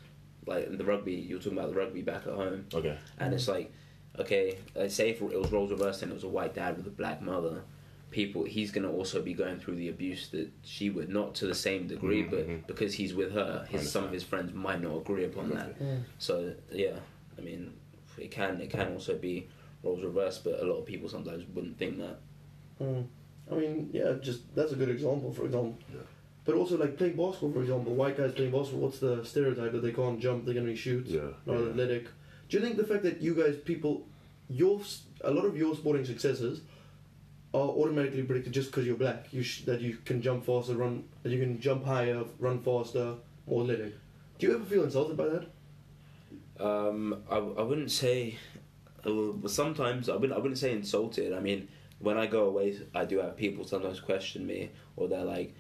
like in the rugby. You were talking about the rugby back at home, Okay. and it's like, okay, let's say if it was roles reversed and it was a white dad with a black mother. People, he's gonna also be going through the abuse that she would, not to the same degree, Mhm. but because he's with her, his some of his friends might not agree upon that. Mm. So yeah, I mean, it can it can also be roles reversed, but a lot of people sometimes wouldn't think that. Mm. I mean, yeah, just that's a good example, for example. Yeah. But also, like playing basketball, for example, white guys playing basketball. What's the stereotype that they can't jump, they're gonna be shoot, Yeah. not yeah. athletic? Do you think the fact that you guys, people, your a lot of your sporting successes are automatically predicted just because you're black? You sh- that you can jump faster, run, that you can jump higher, run faster, more athletic. Do you ever feel insulted by that? Um, I, I wouldn't say. uh, well, Sometimes I wouldn't I wouldn't say insulted. I mean, when I go away, I do have people sometimes question me, or they're like,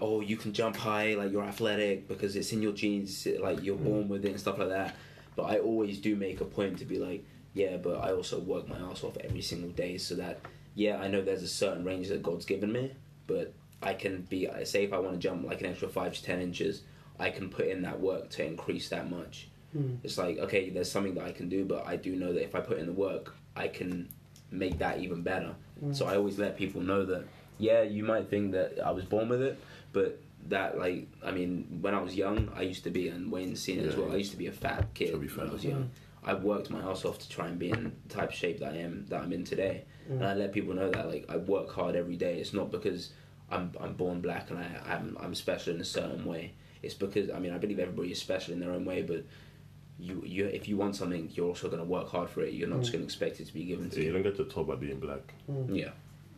"Oh, you can jump high, like you're athletic because it's in your genes, like you're born with it and stuff like that." But I always do make a point to be like, "Yeah, but I also work my ass off every single day, so that yeah, I know there's a certain range that God's given me, but I can be I say if I want to jump like an extra five to ten inches, I can put in that work to increase that much. Mm. It's like okay, there's something that I can do, but I do know that if I put in the work, I can make that even better. Mm. So I always let people know that yeah, you might think that I was born with it, but that like I mean, when I was young, I used to be, and Wayne's seen it as well. I used to be a fat kid Chubby when fella. I was young. I worked my ass off to try and be in the type of shape that I am that I'm in today, and I mm. let people know that like I work hard every day. It's not because I'm I'm born black and I I'm I'm special in a certain way. It's because I mean I believe everybody is special in their own way, but you you if you want something, you're also going to work hard for it. You're not just mm. going to expect it to be given to you you. don't get to talk about being black. Mm. Yeah.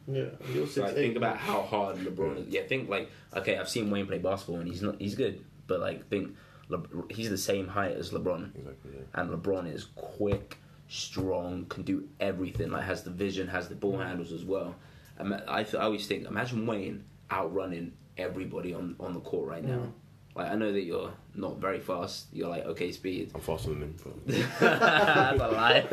Yeah, six I think about how hard LeBron is. Yeah, think like okay, I've seen Wayne play basketball and he's not he's good, but like think Le- he's the same height as LeBron, Exactly. Yeah. and LeBron is quick, strong, can do everything. Like has the vision, has the ball handles as well. I, I always think, imagine Wayne outrunning everybody on on the court right now. Mm. Like I know that you're not very fast. You're like okay speed. I'm faster than him. But *laughs* That's a lie.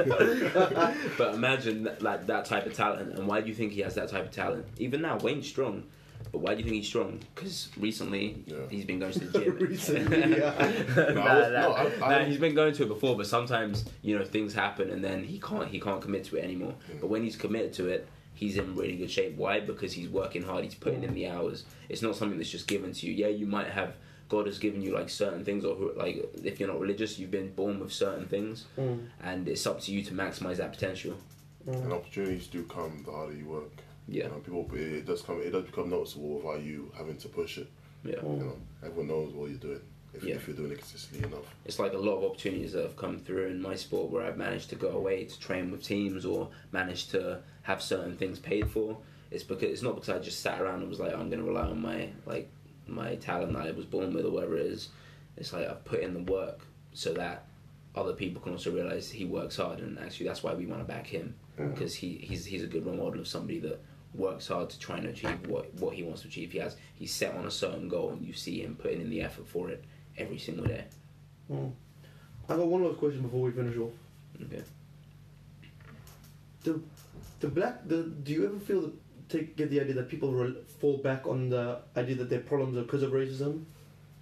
*laughs* but imagine that, like that type of talent, and why do you think he has that type of talent? Even now, Wayne's strong, but why do you think he's strong? Because recently Yeah. he's been going to the *laughs* gym. Recently, yeah. nah, No, I nah, no, I- I- nah, he's been going to it before, but sometimes you know things happen, and then he can't he can't commit to it anymore. But when he's committed to it, he's in really good shape. Why? Because he's working hard. He's putting in the hours. It's not something that's just given to you. Yeah, you might have God has given you like certain things, or like if you're not religious, you've been born with certain things, Mm. and it's up to you to maximize that potential. and opportunities do come the harder you work. Yeah, You know, people it, it does come it does become noticeable without you having to push it. yeah. You know, everyone knows what you're doing if, Yeah. if you're doing it consistently enough. It's like a lot of opportunities that have come through in my sport where I've managed to go away to train with teams or managed to have certain things paid for. It's because it's not because I just sat around and was like I'm going to rely on my like my talent that I was born with or whatever it is. It's like I've put in the work so that other people can also realize he works hard and actually that's why we want to back him because he, he's he's a good role model of somebody that works hard to try and achieve what what he wants to achieve. He has he's set on a certain goal and you see him putting in the effort for it every single day. Mm. I got one last question before we finish off. Okay. The the black the do you ever feel that take get the idea that people rel fall back on the idea that their problems are because of racism?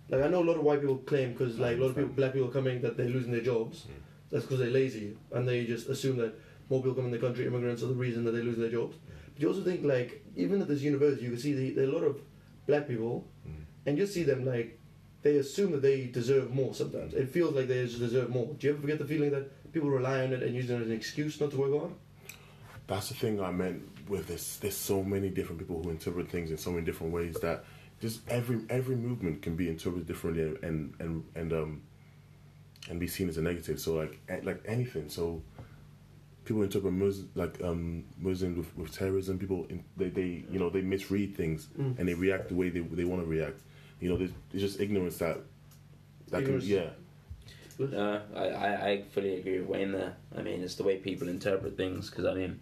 Like I know a lot of white people claim because like a lot of people black people coming that they're losing their jobs. Mm. That's because they're lazy and they just assume that more people come in the country, immigrants are the reason that they're losing their jobs. But you also think like even at this university, you can see the, there are a lot of black people, Mm. and you see them like they assume that they deserve more. Sometimes it feels like they just deserve more. Do you ever get the feeling that people rely on it and use it as an excuse not to work hard? That's the thing I meant with this. There's so many different people who interpret things in so many different ways that just every every movement can be interpreted differently and and and um and be seen as a negative. So like like anything. So people interpret Muslim like um Muslims with, with terrorism. People in, they they you know they misread things Mm. and they react the way they they want to react. You know, there's, there's just ignorance that that can yeah. No, I, I, I fully agree with Wayne there. I mean, it's the way people interpret things. Because I mean,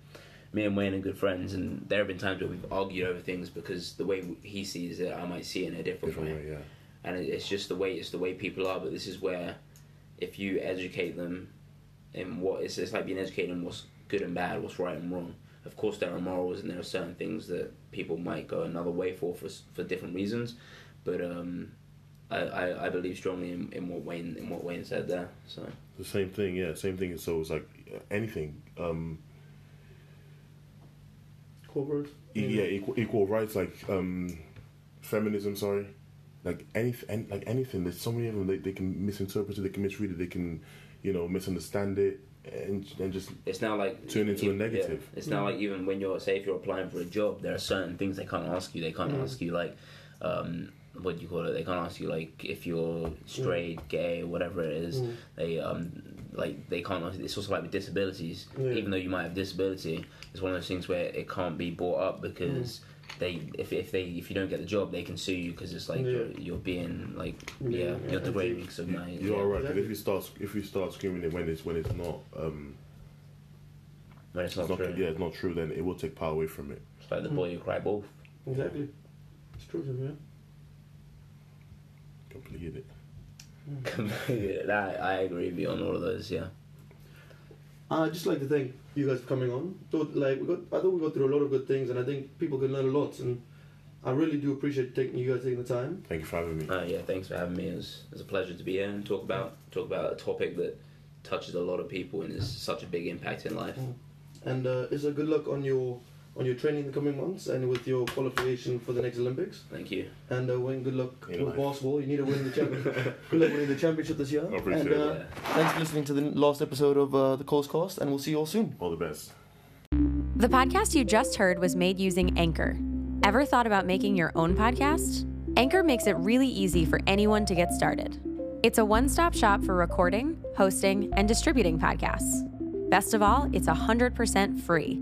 me and Wayne are good friends, and there have been times where we've argued over things because the way he sees it, I might see it in a different, Different way. way, yeah. And it's just the way it's the way people are. But this is where, if you educate them in what it's, it's like being educated in what's good and bad, what's right and wrong. Of course, there are morals and there are certain things that people might go another way for for, for different reasons. But um, I, I, I believe strongly in, in what Wayne in what Wayne said there. So. The same thing, yeah, same thing. So it's like anything. Um, Corporate. E- yeah, equal, equal rights, like um, feminism. Sorry, like anything, like anything. There's so many of them. They, they can misinterpret it. They can misread it. They can, you know, misunderstand it, and and just It's now like Turn into a yeah, negative. it's now like even when you're say if you're applying for a job, there are certain things they can't ask you. They can't Mm. ask you like um, what do you call it? They can't ask you like if you're straight, gay, whatever it is. Mm. They um like they can't. ask It's also like with disabilities. Yeah. Even though you might have disability, it's one of those things where it can't be brought up because. They if, if they if you don't get the job they can sue you because it's like Yeah. you're, you're being like Yeah, yeah, yeah, you're I degrading think- so now you're yeah. all right. 'cause Exactly. if you start if you start screaming it when it's when it's not um when it's not, it's not true yeah it's not true, then it will take power away from it. it's like the boy who cried wolf Exactly. It's true, yeah. Completed it. *laughs* yeah, I, I agree with you on all of those. Yeah, I'd just like to thank you guys for coming on. Thought like we got, I thought we got through a lot of good things, and I think people can learn a lot. And I really do appreciate taking you guys taking the time. Thank you for having me. Uh, yeah, thanks for having me. It's was, it was a pleasure to be here and talk about talk about a topic that touches a lot of people and is such a big impact in life. And uh, it's a good luck on your on your training in the coming months and with your qualification for the next Olympics. Thank you. And uh, win. Good luck In with life. basketball. You need to win the championship. *laughs* good luck winning the championship this year. I appreciate and uh, it. Thanks for listening to the last episode of uh, the Cowles Cast, and we'll see you all soon. All the best. The podcast you just heard was made using Anchor. Ever thought about making your own podcast? Anchor makes it really easy for anyone to get started. It's a one stop shop for recording, hosting, and distributing podcasts. Best of all, it's 100% free.